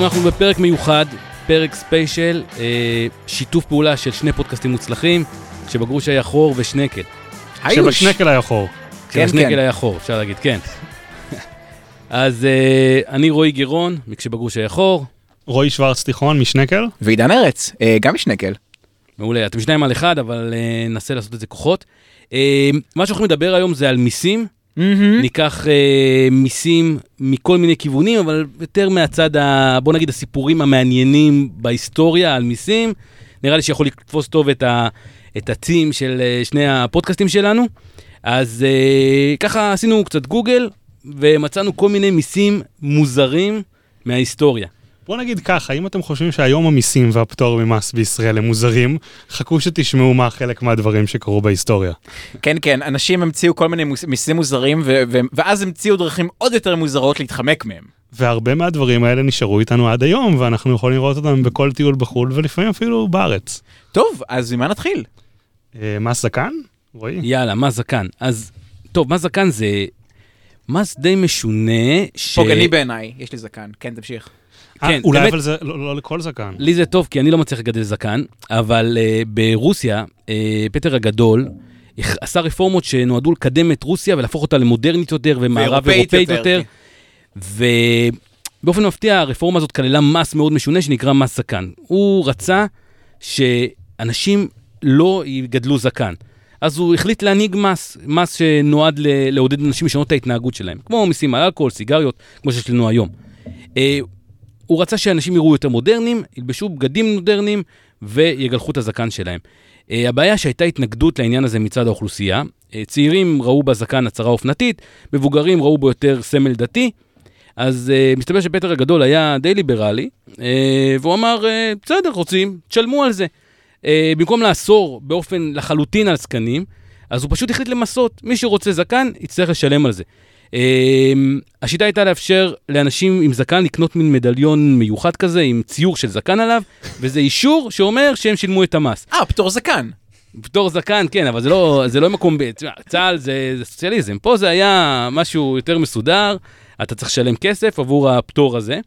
היום אנחנו בפרק מיוחד, פרק ספיישל, אה, שיתוף פעולה של שני פודקאסטים מוצלחים, כשבגרוש היה חור ושנקל. שבשנקל היה חור. כן, כשבשנקל כן. היה חור, אפשר להגיד, כן. אז אה, אני רועי גירון, מכשבגרוש היה חור. רועי שוורץ תיכון משנקל. ועידן ארץ, אה, גם משנקל. מעולה, אתם שניים על אחד, אבל אה, ננסה לעשות את זה כוחות. אה, מה שאנחנו הולכים לדבר היום זה על מיסים. ניקח אה, מיסים מכל מיני כיוונים, אבל יותר מהצד, ה, בוא נגיד, הסיפורים המעניינים בהיסטוריה על מיסים. נראה לי שיכול לתפוס טוב את, ה, הצים של אה, שני הפודקאסטים שלנו. אז אה, ככה עשינו קצת גוגל, ומצאנו כל מיני מיסים מוזרים מההיסטוריה. בוא נגיד ככה, אם אתם חושבים שהיום המיסים והפטור ממס בישראל הם מוזרים, חכו שתשמעו מה חלק מהדברים שקרו בהיסטוריה. כן, כן, אנשים המציאו כל מיני מיסים מוזרים, ו- ו- ואז המציאו דרכים עוד יותר מוזרות להתחמק מהם. והרבה מהדברים האלה נשארו איתנו עד היום, ואנחנו יכולים לראות אותם בכל טיול בחו"ל, ולפעמים אפילו בארץ. טוב, אז ממה נתחיל? אה, מס זקן? רועי? יאללה, מס זקן. אז, טוב, מס זקן זה מס די משונה, ש... פוגעני בעיניי, יש לי זקן. כן, תמשיך. אה, כן, אולי באמת- אבל זה לא לא לכל זקן. לי זה טוב, כי אני לא מצליח לגדל זקן, אבל uh, ברוסיה, uh, פטר הגדול עשה רפורמות שנועדו לקדם את רוסיה ולהפוך אותה למודרנית יותר ומערב אירופאית יותר, יותר. ובאופן מפתיע, הרפורמה הזאת כללה מס מאוד משונה שנקרא מס זקן. הוא רצה שאנשים לא יגדלו זקן. אז הוא החליט להנהיג מס, מס שנועד לעודד אנשים לשנות את ההתנהגות שלהם, כמו מיסים על אלכוהול, סיגריות, כמו שיש לנו היום. אה, הוא רצה שאנשים יראו יותר מודרניים, ילבשו בגדים מודרניים ויגלחו את הזקן שלהם. Uh, הבעיה שהייתה התנגדות לעניין הזה מצד האוכלוסייה. Uh, צעירים ראו בזקן הצהרה אופנתית, מבוגרים ראו בו יותר סמל דתי. אז uh, מסתבר שפטר הגדול היה די ליברלי, uh, והוא אמר, uh, בסדר, רוצים, תשלמו על זה. Uh, במקום לאסור באופן לחלוטין על זקנים, אז הוא פשוט החליט למסות. מי שרוצה זקן, יצטרך לשלם על זה. Uh, השיטה הייתה לאפשר לאנשים עם זקן לקנות מין מדליון מיוחד כזה, עם ציור של זקן עליו, וזה אישור שאומר שהם שילמו את המס. אה, פטור זקן. בתור זקן, כן, אבל זה לא, זה לא מקום, צה"ל זה, זה סוציאליזם, פה זה היה משהו יותר מסודר, אתה צריך לשלם כסף עבור הפטור הזה.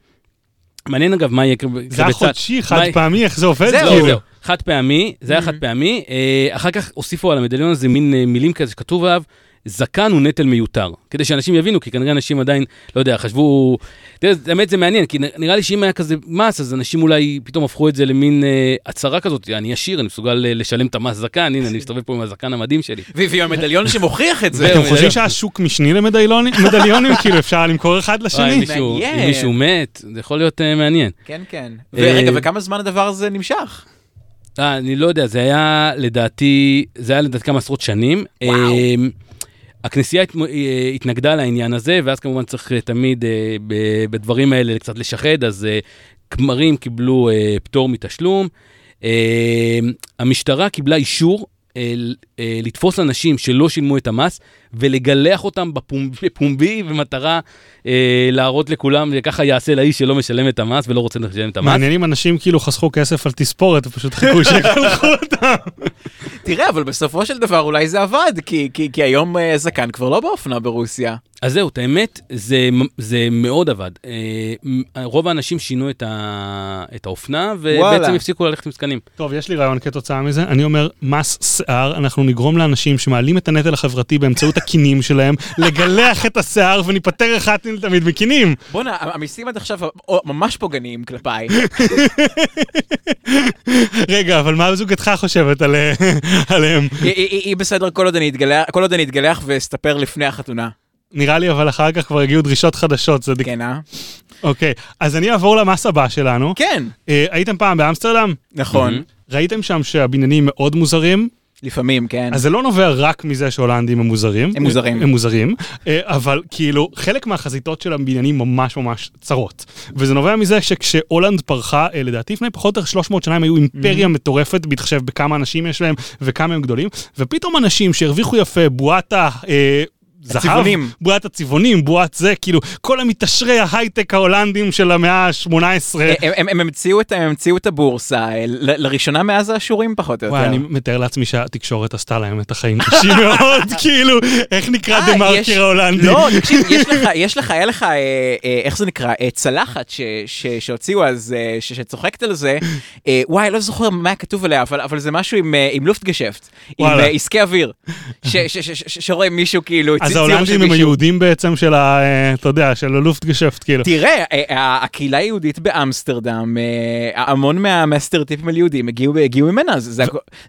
מעניין אגב מה יהיה זה היה חודשי, חד מה- פעמי, איך זה עובד? זהו, זהו, כאילו? זהו, חד פעמי, זה היה חד פעמי, אה, אחר כך הוסיפו על המדליון הזה מין אה, מילים כזה שכתוב עליו, זקן הוא נטל מיותר, כדי שאנשים יבינו, כי כנראה אנשים עדיין, לא יודע, חשבו, תראה, באמת זה מעניין, כי נראה לי שאם היה כזה מס, אז אנשים אולי פתאום הפכו את זה למין אה, הצהרה כזאת, אני עשיר, אני מסוגל אה, לשלם את המס זקן, הנה, אני מסתובב פה עם הזקן המדהים שלי. ועם המדליון שמוכיח את זה. אתם חושבים שהיה שוק משני למדליונים? מדליונים? כאילו אפשר למכור אחד לשני? אם מישהו מת, זה יכול להיות אה, מעניין. כן, כן. אה, ורגע, וכמה זמן הדבר הזה נמשך? אה, אני לא יודע, זה היה לדעתי, זה היה לדעתי כמה עשרות שנים. וואו. הכנסייה אה, התנגדה לעניין הזה, ואז כמובן צריך אה, תמיד אה, בדברים האלה קצת לשחד, אז כמרים קיבלו פטור מתשלום. המשטרה קיבלה אישור לתפוס אנשים שלא שילמו את המס ולגלח אותם בפומב- בפומבי במטרה אה, להראות לכולם, וככה יעשה לאיש שלא משלם את המס ולא רוצה לשלם את המס. מעניין אם אנשים כאילו חסכו כסף על תספורת ופשוט חיכו שיקלחו אותם. תראה, אבל בסופו של דבר אולי זה עבד, כי- כי כי היום אה, זקן כבר לא באופנה ברוסיה. אז זהו, את האמת, זה, זה מאוד עבד. אה, רוב האנשים שינו את, ה, את האופנה, ובעצם. הפסיקו ללכת עם זקנים. טוב, יש לי רעיון כתוצאה מזה. אני אומר, מס שיער, אנחנו נגרום לאנשים שמעלים את הנטל החברתי באמצעות הקינים שלהם, לגלח את השיער וניפטר אחת ולתמיד מקינים. בואנה, המיסים עד עכשיו ממש פוגעניים כלפיי. רגע, אבל מה זוגתך חושבת על- עליהם? היא- בסדר כל עוד אני אתגלח- ואסתפר לפני החתונה. נראה לי, אבל אחר כך כבר הגיעו דרישות חדשות, צדיק. כן, אה? אוקיי, אז אני אעבור למס הבא שלנו. כן, אה, הייתם פעם באמסטרדם? נכון. ראיתם שם שהבניינים מאוד מוזרים? לפעמים, כן. אז זה לא נובע רק מזה שהולנדים הם מוזרים. הם מוזרים. הם מוזרים, אה, אבל כאילו, חלק מהחזיתות של הבניינים ממש ממש צרות. וזה נובע מזה שכשהולנד פרחה, אה, לדעתי לפני פחות או יותר 300 שנה הם היו אימפריה מטורפת, בהתחשב בכמה אנשים יש להם וכמה הם גדולים, ופתאום אנשים שהרוויחו יפה, בואטה, אה, זהב, הצבעונים. בועת הצבעונים, בועת זה, כאילו, כל המתעשרי ההייטק ההולנדים של המאה ה-18. הם, הם, הם, המציאו את, הם המציאו את הבורסה אה, ל- לראשונה מאז האשורים פחות או יותר. וואי, אני מתאר לעצמי שהתקשורת עשתה להם את החיים קשים מאוד, כאילו, איך נקרא אה, דה מרקר ההולנדי? לא, תקשיב, יש לך, יש לך, היה לך, אה, אה, איך זה נקרא, אה, צלחת ש, ש, שהוציאו אז, אה, ש, שצוחקת על זה, אה, וואי, לא זוכר מה היה כתוב עליה, אבל, אבל זה משהו עם, אה, עם לופטגשפט, עם. אה, עסקי אוויר, שרואה מישהו כאילו, אז ההולנדים הם. היהודים בעצם של ה... אה, אתה יודע, של הלופטגשפט, כאילו. תראה, אה, אה, הקהילה היהודית באמסטרדם, המון מה- מהסטריאוטיפים על יהודים הגיעו ממנה, זה-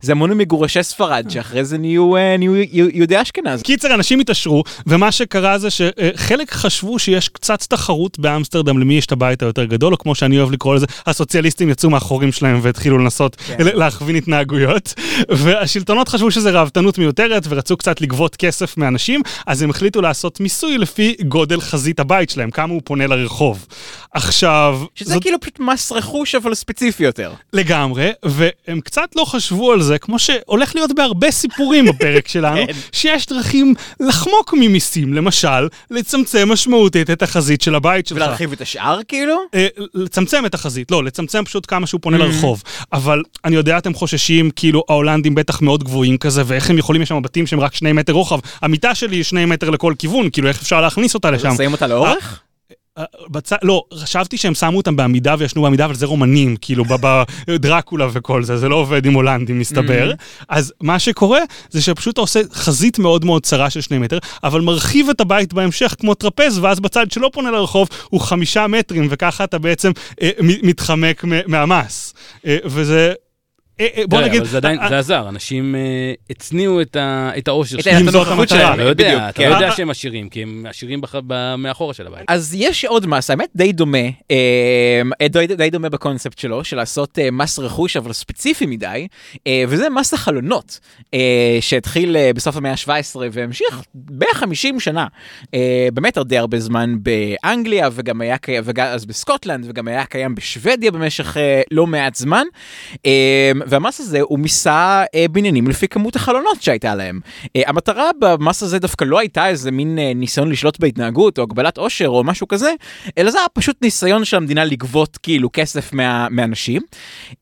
המון ממגורשי ספרד, שאחרי זה נהיו נהיו יהו- יהודי אשכנז. קיצר, אנשים התעשרו, ומה שקרה זה שחלק חשבו שיש קצת תחרות באמסטרדם למי יש את הבית היותר גדול, או כמו שאני אוהב לקרוא לזה, הסוציאליסטים יצאו מהחורים שלהם והתחילו לנסות כן. להכווין התנהגויות, והשלטונות חשבו שזה ראוותנות מיותרת ורצו קצת לגבות כסף מאנשים, אז הם החליטו לעשות מיסוי לפי גודל חזית הבית שלהם, כמה הוא פונה לרחוב. עכשיו, שזה כאילו פשוט מס רכוש אבל ספציפי יותר. לגמרי, והם קצת לא חשבו על זה, כמו שהולך להיות בהרבה סיפורים בפרק שלנו, כן. שיש דרכים לחמוק ממיסים, למשל, לצמצם משמעותית את החזית של הבית שלך. ולהרחיב את השאר כאילו? אה, לצמצם את החזית, לא, לצמצם פשוט כמה שהוא פונה Mm-hmm. לרחוב. אבל אני יודע, אתם חוששים, כאילו, ההולנדים בטח מאוד גבוהים כזה, ואיך הם יכולים, יש שם בתים שהם רק שני מטר רוחב. המיטה שלי היא שני מטר לכל כיוון, כאילו, איך אפשר להכניס אותה לשם? שמים אותה לאורך? אה, בצ... לא, חשבתי שהם שמו אותם בעמידה וישנו בעמידה, אבל זה רומנים, כאילו, בדרקולה וכל זה, זה לא עובד עם הולנדים, מסתבר. אז מה שקורה, זה שפשוט עושה חזית מאוד מאוד צרה של שני מטר, אבל מרחיב את הבית בהמשך כמו טרפז, ואז בצד שלא פונה לרחוב הוא חמישה מטרים, וככה אתה בעצם אה, מתחמק מהמס. אה, וזה... אה, אה, בוא תראה, נגיד... אבל זה עדיין, אה, זה עזר, אנשים הצניעו את האושר שלהם. אם זאת הנוכחות המטרה, לא יודע, אתה כן. לא יודע אה, שהם עשירים, כי הם עשירים מאחורה של הבית. אז יש עוד מס, האמת די דומה, די, דומה בקונספט שלו, של לעשות מס רכוש אבל ספציפי מדי, וזה מס החלונות, שהתחיל בסוף המאה ה-17 והמשיך בערך 50 שנה, באמת די הרבה זמן באנגליה, וגם היה קיים, אז בסקוטלנד, וגם היה קיים בשוודיה במשך לא מעט זמן, והמס הזה הוא מיסה אה, בניינים לפי כמות החלונות שהייתה להם. אה, המטרה במס הזה דווקא לא הייתה איזה מין אה, ניסיון לשלוט בהתנהגות או הגבלת עושר או משהו כזה, אלא זה היה פשוט ניסיון של המדינה לגבות כאילו כסף מה, מאנשים.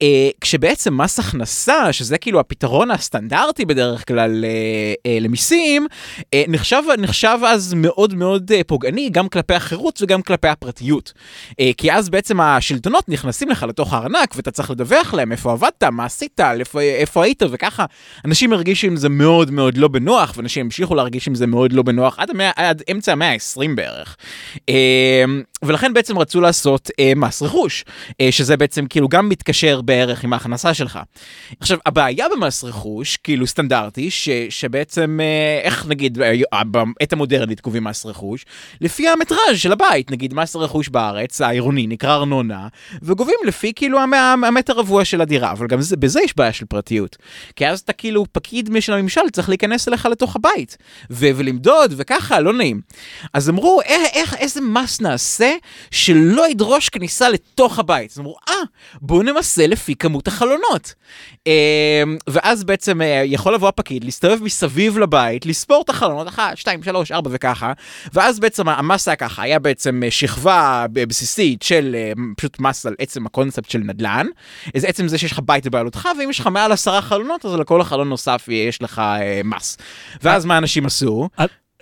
אה, כשבעצם מס הכנסה, שזה כאילו הפתרון הסטנדרטי בדרך כלל אה, אה, למיסים, אה, נחשב, נחשב אז מאוד מאוד אה, פוגעני גם כלפי החירות וגם כלפי הפרטיות. אה, כי אז בעצם השלטונות נכנסים לך לתוך הארנק ואתה צריך לדווח להם איפה עבדת, מה עשית, איפה, היית וככה. אנשים הרגישו עם זה מאוד מאוד לא בנוח ואנשים המשיכו להרגיש עם זה מאוד לא בנוח עד, המאה, עד אמצע המאה ה-20 בערך. אה, ולכן בעצם רצו לעשות אה, מס רכוש, אה, שזה בעצם כאילו גם מתקשר בערך עם ההכנסה שלך. עכשיו, הבעיה במס רכוש, כאילו סטנדרטי, ש, שבעצם, אה, איך נגיד, בעת המודרנית קובעים מס רכוש, לפי המטראז' של הבית, נגיד מס רכוש בארץ, העירוני, נקרא ארנונה, וגובים לפי כאילו המ- המטר רבוע של הדירה, אבל גם זה, בזה יש בעיה של פרטיות. כי אז אתה כאילו פקיד של הממשל, צריך להיכנס אליך לתוך הבית, ו- ולמדוד, וככה, לא נעים. אז אמרו, איך, איך, איזה מס נעשה שלא ידרוש כניסה לתוך הבית? אז אמרו, אה, בואו נמסה לפי כמות החלונות. אה, ואז בעצם אה, יכול לבוא הפקיד, להסתובב מסביב לבית, לספור את החלונות, אחת, שתיים, שלוש, ארבע וככה, ואז בעצם המס היה ככה, היה בעצם אה, שכבה בסיסית של אה, פשוט מס על עצם הקונספט של נדל"ן, זה עצם זה שיש לך בית בבעלותך, ואם יש לך מעל עשרה חלונות, אז על כל חלון נוסף יש לך אה, מס. ואז מה אנשים עשו?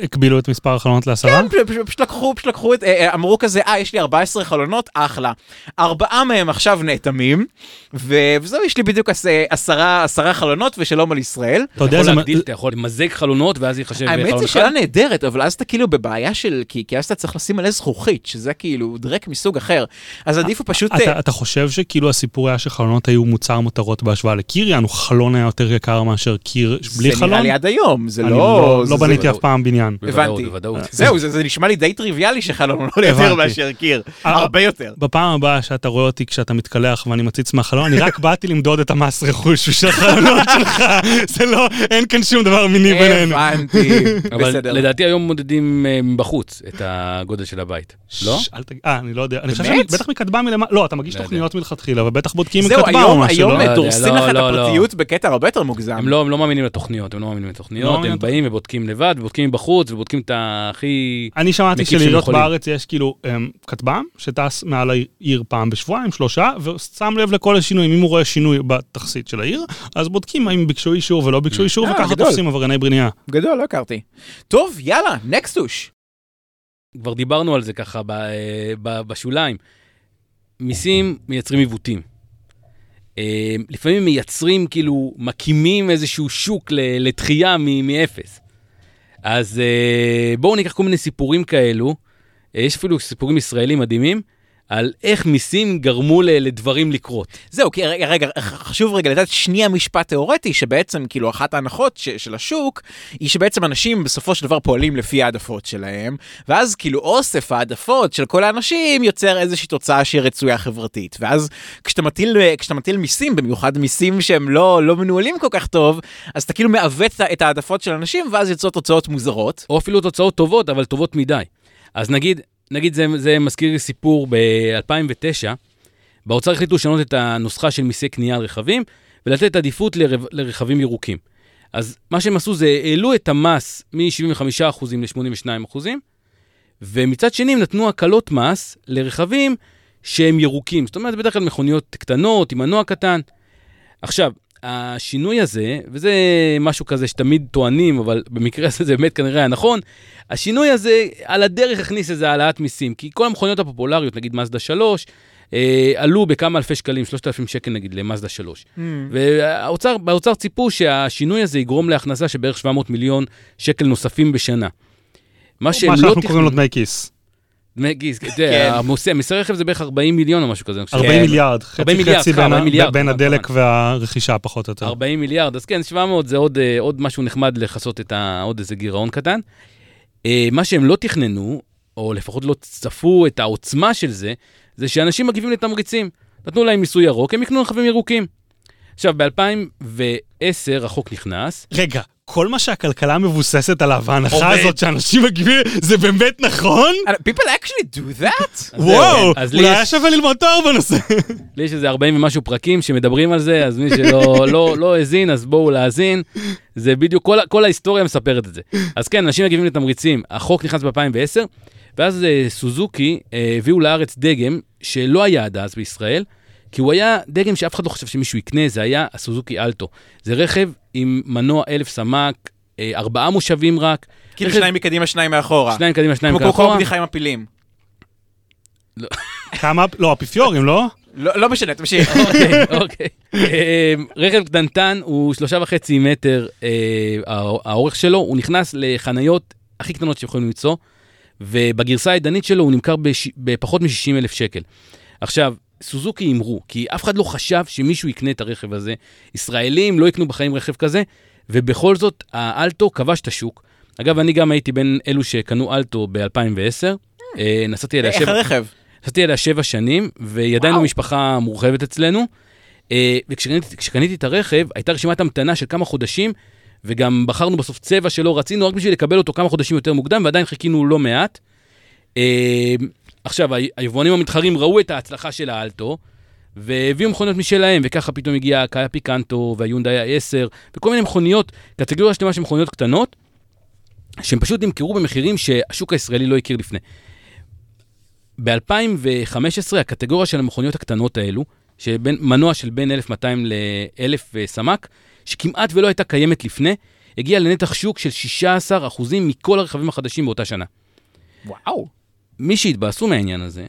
הגבילו את מספר החלונות לעשרה? כן, פשוט- פשוט לקחו, פשוט לקחו את, אה, אה, אמרו כזה, אה, יש לי 14 חלונות, אחלה. ארבעה מהם עכשיו נאטמים, ו- וזהו, יש לי בדיוק עש- עשרה, עשרה חלונות ושלום על ישראל. אתה יודע, זה... להגדיל, אתה יכול למזג חלונות ואז ייחשב האמת חלון היא אחד. שאלה נהדרת, אבל אז אתה כאילו בבעיה של, כי, כי אז אתה צריך לשים מלא זכוכית, שזה כאילו דרק מסוג אחר. אז עדיף הוא פשוט... אה, אתה, אתה חושב שכאילו הסיפור היה שחלונות היו מוצר מותרות בהשוואה לקיר, יענו חלון היה יותר יקר מאשר קיר בלי זה חלון? נראה לי עד היום, זה אני לא... לא, זה- לא זה- בניתי אף פעם בניין. בוודאות, הבנתי. בוודאות. זהו, זה, זה נשמע לי די טריוויאלי שחלון עולה יותר הבנתי. מאשר קיר. אה, הרבה יותר. בפעם הבאה שאתה רואה אותי כשאתה מתקלח ואני מציץ מהחלון, אני רק באתי למדוד את המס רכוש בשביל החלונות שלך, זה לא, אין כאן שום דבר מיני בינינו. הבנתי, אבל בסדר. לדעתי היום מודדים אה, מבחוץ את הגודל של הבית, לא? אה, אני לא יודע, אני חושב? שבטח מכטב"ם מלמעלה, לא, אתה מגיש לא. תוכניות מלכתחילה, ובטח בודקים זהו, מכטב"ם או משהו, היום לא? דורסים לא, לך את לא, לא. הפרטיות בקטע הרבה יותר מוגזם. הם לא, הם לא מאמינים לתוכניות, הם לא מאמינים לא לתוכניות, הם באים ובודקים לבד, ובודקים מבחוץ, לרוץ ובודקים את הכי... אני שמעתי שלעיריות. בארץ יש כאילו אמ, כטב"ם שטס מעל העיר פעם בשבועיים, שלושה, ושם לב לכל השינויים. אם הוא רואה שינוי בתכסית של העיר, אז בודקים האם ביקשו אישור ולא ביקשו אישור, אה, וככה. תופסים עברייני בנייה. גדול, לא הכרתי. טוב, יאללה, נקסטוש. כבר דיברנו על זה ככה ב, אה, ב, בשוליים. מיסים מייצרים עיוותים. אה, לפעמים מייצרים, כאילו, מקימים איזשהו שוק ל- לתחייה מ- מאפס. אז אה, בואו ניקח כל מיני סיפורים כאלו, אה, יש אפילו סיפורים ישראלים מדהימים, על איך מיסים גרמו לדברים לקרות. זהו, כי רגע, חשוב רגע לתת שנייה משפט תיאורטי, שבעצם כאילו אחת ההנחות ש, של השוק, היא שבעצם אנשים בסופו של דבר פועלים לפי העדפות שלהם, ואז כאילו אוסף העדפות של כל האנשים יוצר איזושהי תוצאה שהיא רצויה חברתית. ואז כשאתה מטיל, כשאתה מטיל מיסים, במיוחד מיסים שהם לא, לא מנוהלים כל כך טוב, אז אתה כאילו מעוות את העדפות של אנשים, ואז יוצאות תוצאות מוזרות. או אפילו תוצאות טובות, אבל טובות מדי. אז נגיד, נגיד זה, זה מזכיר לי סיפור ב-2009, באוצר החליטו לשנות את הנוסחה של מיסי קנייה על רכבים, ולתת עדיפות לרב, לרכבים ירוקים. אז מה שהם עשו זה העלו את המס מ-75% ל-82%, ומצד שני הם נתנו הקלות מס לרכבים שהם ירוקים. זאת אומרת, בדרך כלל מכוניות קטנות, עם מנוע קטן. עכשיו, השינוי הזה, וזה משהו כזה שתמיד טוענים, אבל במקרה הזה זה באמת כנראה היה נכון, השינוי הזה על הדרך הכניס איזה העלאת מיסים, כי כל המכוניות הפופולריות, נגיד מזדה 3, אה, עלו בכמה אלפי שקלים, 3,000 שקל נגיד למזדה 3. והאוצר, באוצר ציפו שהשינוי הזה יגרום להכנסה של בערך 700 מיליון שקל נוספים בשנה. מה מה לא שאנחנו קוראים לו דמי כיס. דמי גיס, אתה כן. יודע, המוסי מיסי רכב זה בערך 40 מיליון או משהו כזה. אני חושב. 40 מיליארד, חצי 40 מיליארד, חצי סליחה, בין ה- 40 מיליארד, בין כמובן, הדלק. והרכישה פחות או יותר. 40 מיליארד, אז כן, 700 זה עוד, אה, עוד משהו נחמד לכסות את עוד איזה גירעון קטן. אה, מה שהם לא תכננו, או לפחות לא צפו את העוצמה של זה, זה שאנשים מגיבים לתמריצים. נתנו להם מיסוי ירוק, הם יקנו רכבים ירוקים. עכשיו, ב-2010 החוק נכנס, רגע, כל מה שהכלכלה מבוססת עליו, ההנחה. הזאת שאנשים מגיבים, זה באמת נכון? People actually do that? וואו, אולי היה שווה ללמוד תואר בנושא. לי יש איזה 40 ומשהו פרקים שמדברים על זה, אז מי שלא לא, לא האזין, אז בואו להאזין. זה בדיוק, כל, כל ההיסטוריה מספרת את זה. אז כן, אנשים מגיבים לתמריצים. החוק נכנס ב-2010, ואז אה, סוזוקי אה, הביאו לארץ דגם שלא היה עד אז בישראל, כי הוא היה דגם שאף אחד לא חשב שמישהו יקנה, זה היה הסוזוקי אלטו. זה רכב עם מנוע אלף סמ"ק, אה, ארבעה מושבים רק, כאילו רכב- שניים מקדימה, שניים מאחורה. שניים קדימה, שניים כמו כמו כל מאחורה. בדיחה עם הפילים. כמה, לא, אפיפיורים, לא? לא לא משנה, תמשיך. אוקיי, אוקיי. אה, רכב קטנטן הוא שלושה וחצי מטר אה, הא- האורך שלו, הוא נכנס לחניות הכי קטנות שיכולים למצוא, ובגרסה העידנית שלו הוא נמכר. בפחות מ-60 אלף שקל. עכשיו, סוזוקי הימרו, כי אף אחד לא חשב שמישהו יקנה את הרכב הזה. ישראלים לא יקנו בחיים רכב כזה, ובכל זאת, האלטו כבש את השוק. אגב, אני גם הייתי בין אלו שקנו אלטו ב-2010. אה, נסעתי אליה איך שבע... הרכב? נסעתי אליה שבע שנים, והיא עדיין. במשפחה מורחבת אצלנו. אה, וכשקניתי כשקניתי את הרכב, הייתה רשימת המתנה של כמה חודשים, וגם בחרנו בסוף צבע שלא רצינו, רק בשביל לקבל אותו כמה חודשים יותר מוקדם, ועדיין חיכינו לא מעט. אה, עכשיו, היבואנים המתחרים ראו את ההצלחה של האלטו, והביאו מכוניות משלהם, וככה פתאום הגיע הקאיה פיקנטו והיונדאי ה-10, וכל מיני מכוניות, קטגוריה שלמה של מכוניות קטנות, שהם פשוט נמכרו במחירים שהשוק הישראלי לא הכיר לפני. ב-2015 הקטגוריה של המכוניות הקטנות האלו, שבין מנוע של בין 1,200 ל-1,000 סמ"ק, שכמעט ולא הייתה קיימת לפני, הגיעה לנתח שוק של 16% מכל הרכבים החדשים באותה שנה. וואו. מי שהתבאסו מהעניין הזה,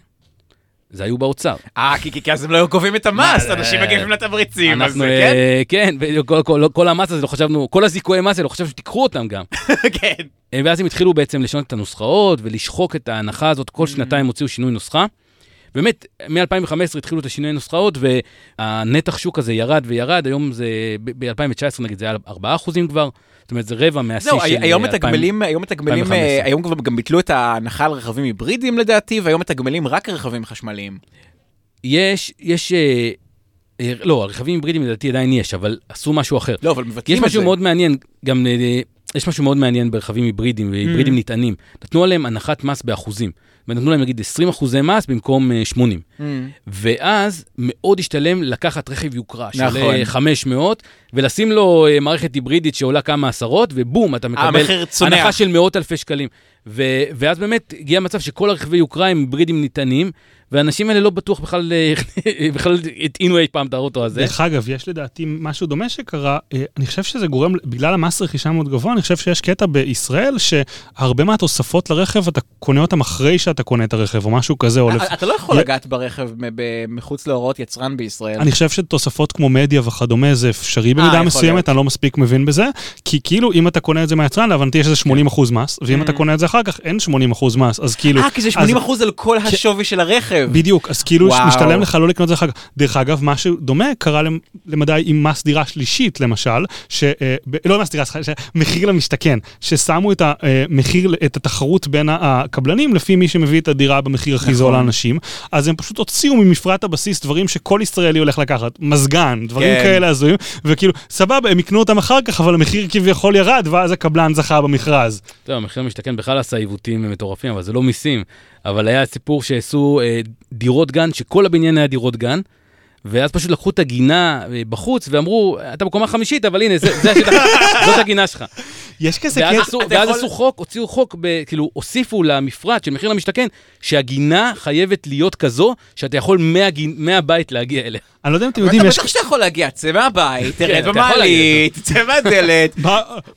זה היו באוצר. אה, כי- כי כי אז הם לא היו קובעים את המס, אנשים אה, מגיבים לתמריצים, אז זה כן? אה, כן, בדיוק, כל- כל- כל המס הזה לא חשבנו, כל הזיכויי מס האלה, לא חשבנו שתיקחו אותם גם. כן. אה, ואז הם התחילו בעצם לשנות את הנוסחאות ולשחוק את ההנחה הזאת, כל שנתיים הוציאו שינוי נוסחה. באמת, מ-2015 התחילו את השינוי נוסחאות, והנתח שוק הזה ירד וירד, היום זה, ב-2019 נגיד, זה היה 4% כבר, זאת אומרת, זה רבע מהשיא של... היום אה, 2000. מתגמלים, היום מתגמלים, 2015. אה, היום כבר גם ביטלו את ההנחה על רכבים היברידיים לדעתי, והיום מתגמלים רק רכבים חשמליים. יש, יש, אה, לא, הרכבים היברידיים לדעתי עדיין יש, אבל עשו משהו אחר. לא, אבל מבטלים יש את זה. משהו מאוד מעניין, גם יש משהו מאוד מעניין ברכבים היברידיים והיברידים Mm. נטענים. נתנו עליהם הנחת מס באחוזים. ונתנו להם נגיד 20 אחוזי מס במקום אה, 80. Mm. ואז מאוד השתלם לקחת רכב יוקרה נכון. שעולה 500, ולשים לו אה, מערכת היברידית שעולה כמה עשרות, ובום, אתה מקבל. הנחה של מאות אלפי שקלים. ו- ואז באמת הגיע מצב שכל הרכבי יוקרה הם היברידים נטענים, והאנשים האלה לא בטוח בכלל, אה, בכלל הטעינו אי פעם את האוטו הזה. דרך אגב, יש לדעתי משהו דומה שקרה, אה, אני חושב שזה גורם, בגלל המס רכישה מאוד גבוה, אני חושב שיש קטע בישראל שהרבה מהתוספות לרכב, אתה קונה אותם אחרי שאתה קונה את הרכב, או משהו כזה, או לפ... אתה לא יכול י- לגעת ברכב מחוץ להוראות יצרן בישראל. אני חושב שתוספות כמו מדיה וכדומה זה אפשרי אה, במידה להיות. מסוימת, אני לא מספיק מבין בזה, כי כאילו אם אתה קונה את זה מהיצרן, להבנתי יש איזה 80 אחוז מס, ואם אתה Mm. קונה את זה אחר כך, אין 80 אחוז מס, אז כאילו... אה, כי זה אז- 80 אחוז על כל השווי של הרכב. בדיוק, אז כאילו וואו. משתלם לך לא לקנות את זה אחר כך. דרך אגב, משהו דומה קרה למ- למדי עם מס דירה שלישית, למשל, ש... אה, לא מס דירה, סליחה, ש- מחיר למשתכן, ששמו את המחיר, את התחרות בין הקבלנים לפי מי שמביא את הדירה במחיר הכי זול נכון. לאנשים, אז הם פשוט הוציאו ממפרט הבסיס דברים שכל ישראלי הולך לקחת, מזגן, דברים כן. כאלה הזויים, וכאילו, סבבה, הם יקנו אותם אחר כך, אבל המחיר כביכול ירד, ואז הקבלן זכה במכרז. טוב, המחיר למשתכן בכלל עשה עיוותים מטורפים, אבל זה לא מיסים. אבל היה סיפור שעשו אה, דירות גן, שכל הבניין היה דירות גן, ואז פשוט לקחו את הגינה אה, בחוץ ואמרו, אתה בקומה חמישית, אבל הנה, זה, זה השטח, זאת הגינה שלך. יש כזה ואז, קטע... עשו, אתה ואז יכול- עשו חוק, הוציאו חוק, ב, כאילו, הוסיפו למפרט של מחיר למשתכן, שהגינה חייבת להיות כזו, שאתה יכול מהבית להגיע אליה. אני לא יודע אם אתם אבל יודעים, אתה יש... בטח שאתה יכול להגיע, צא מהבית, כן, תרד אתה יכול במעלית, צא מהדלת.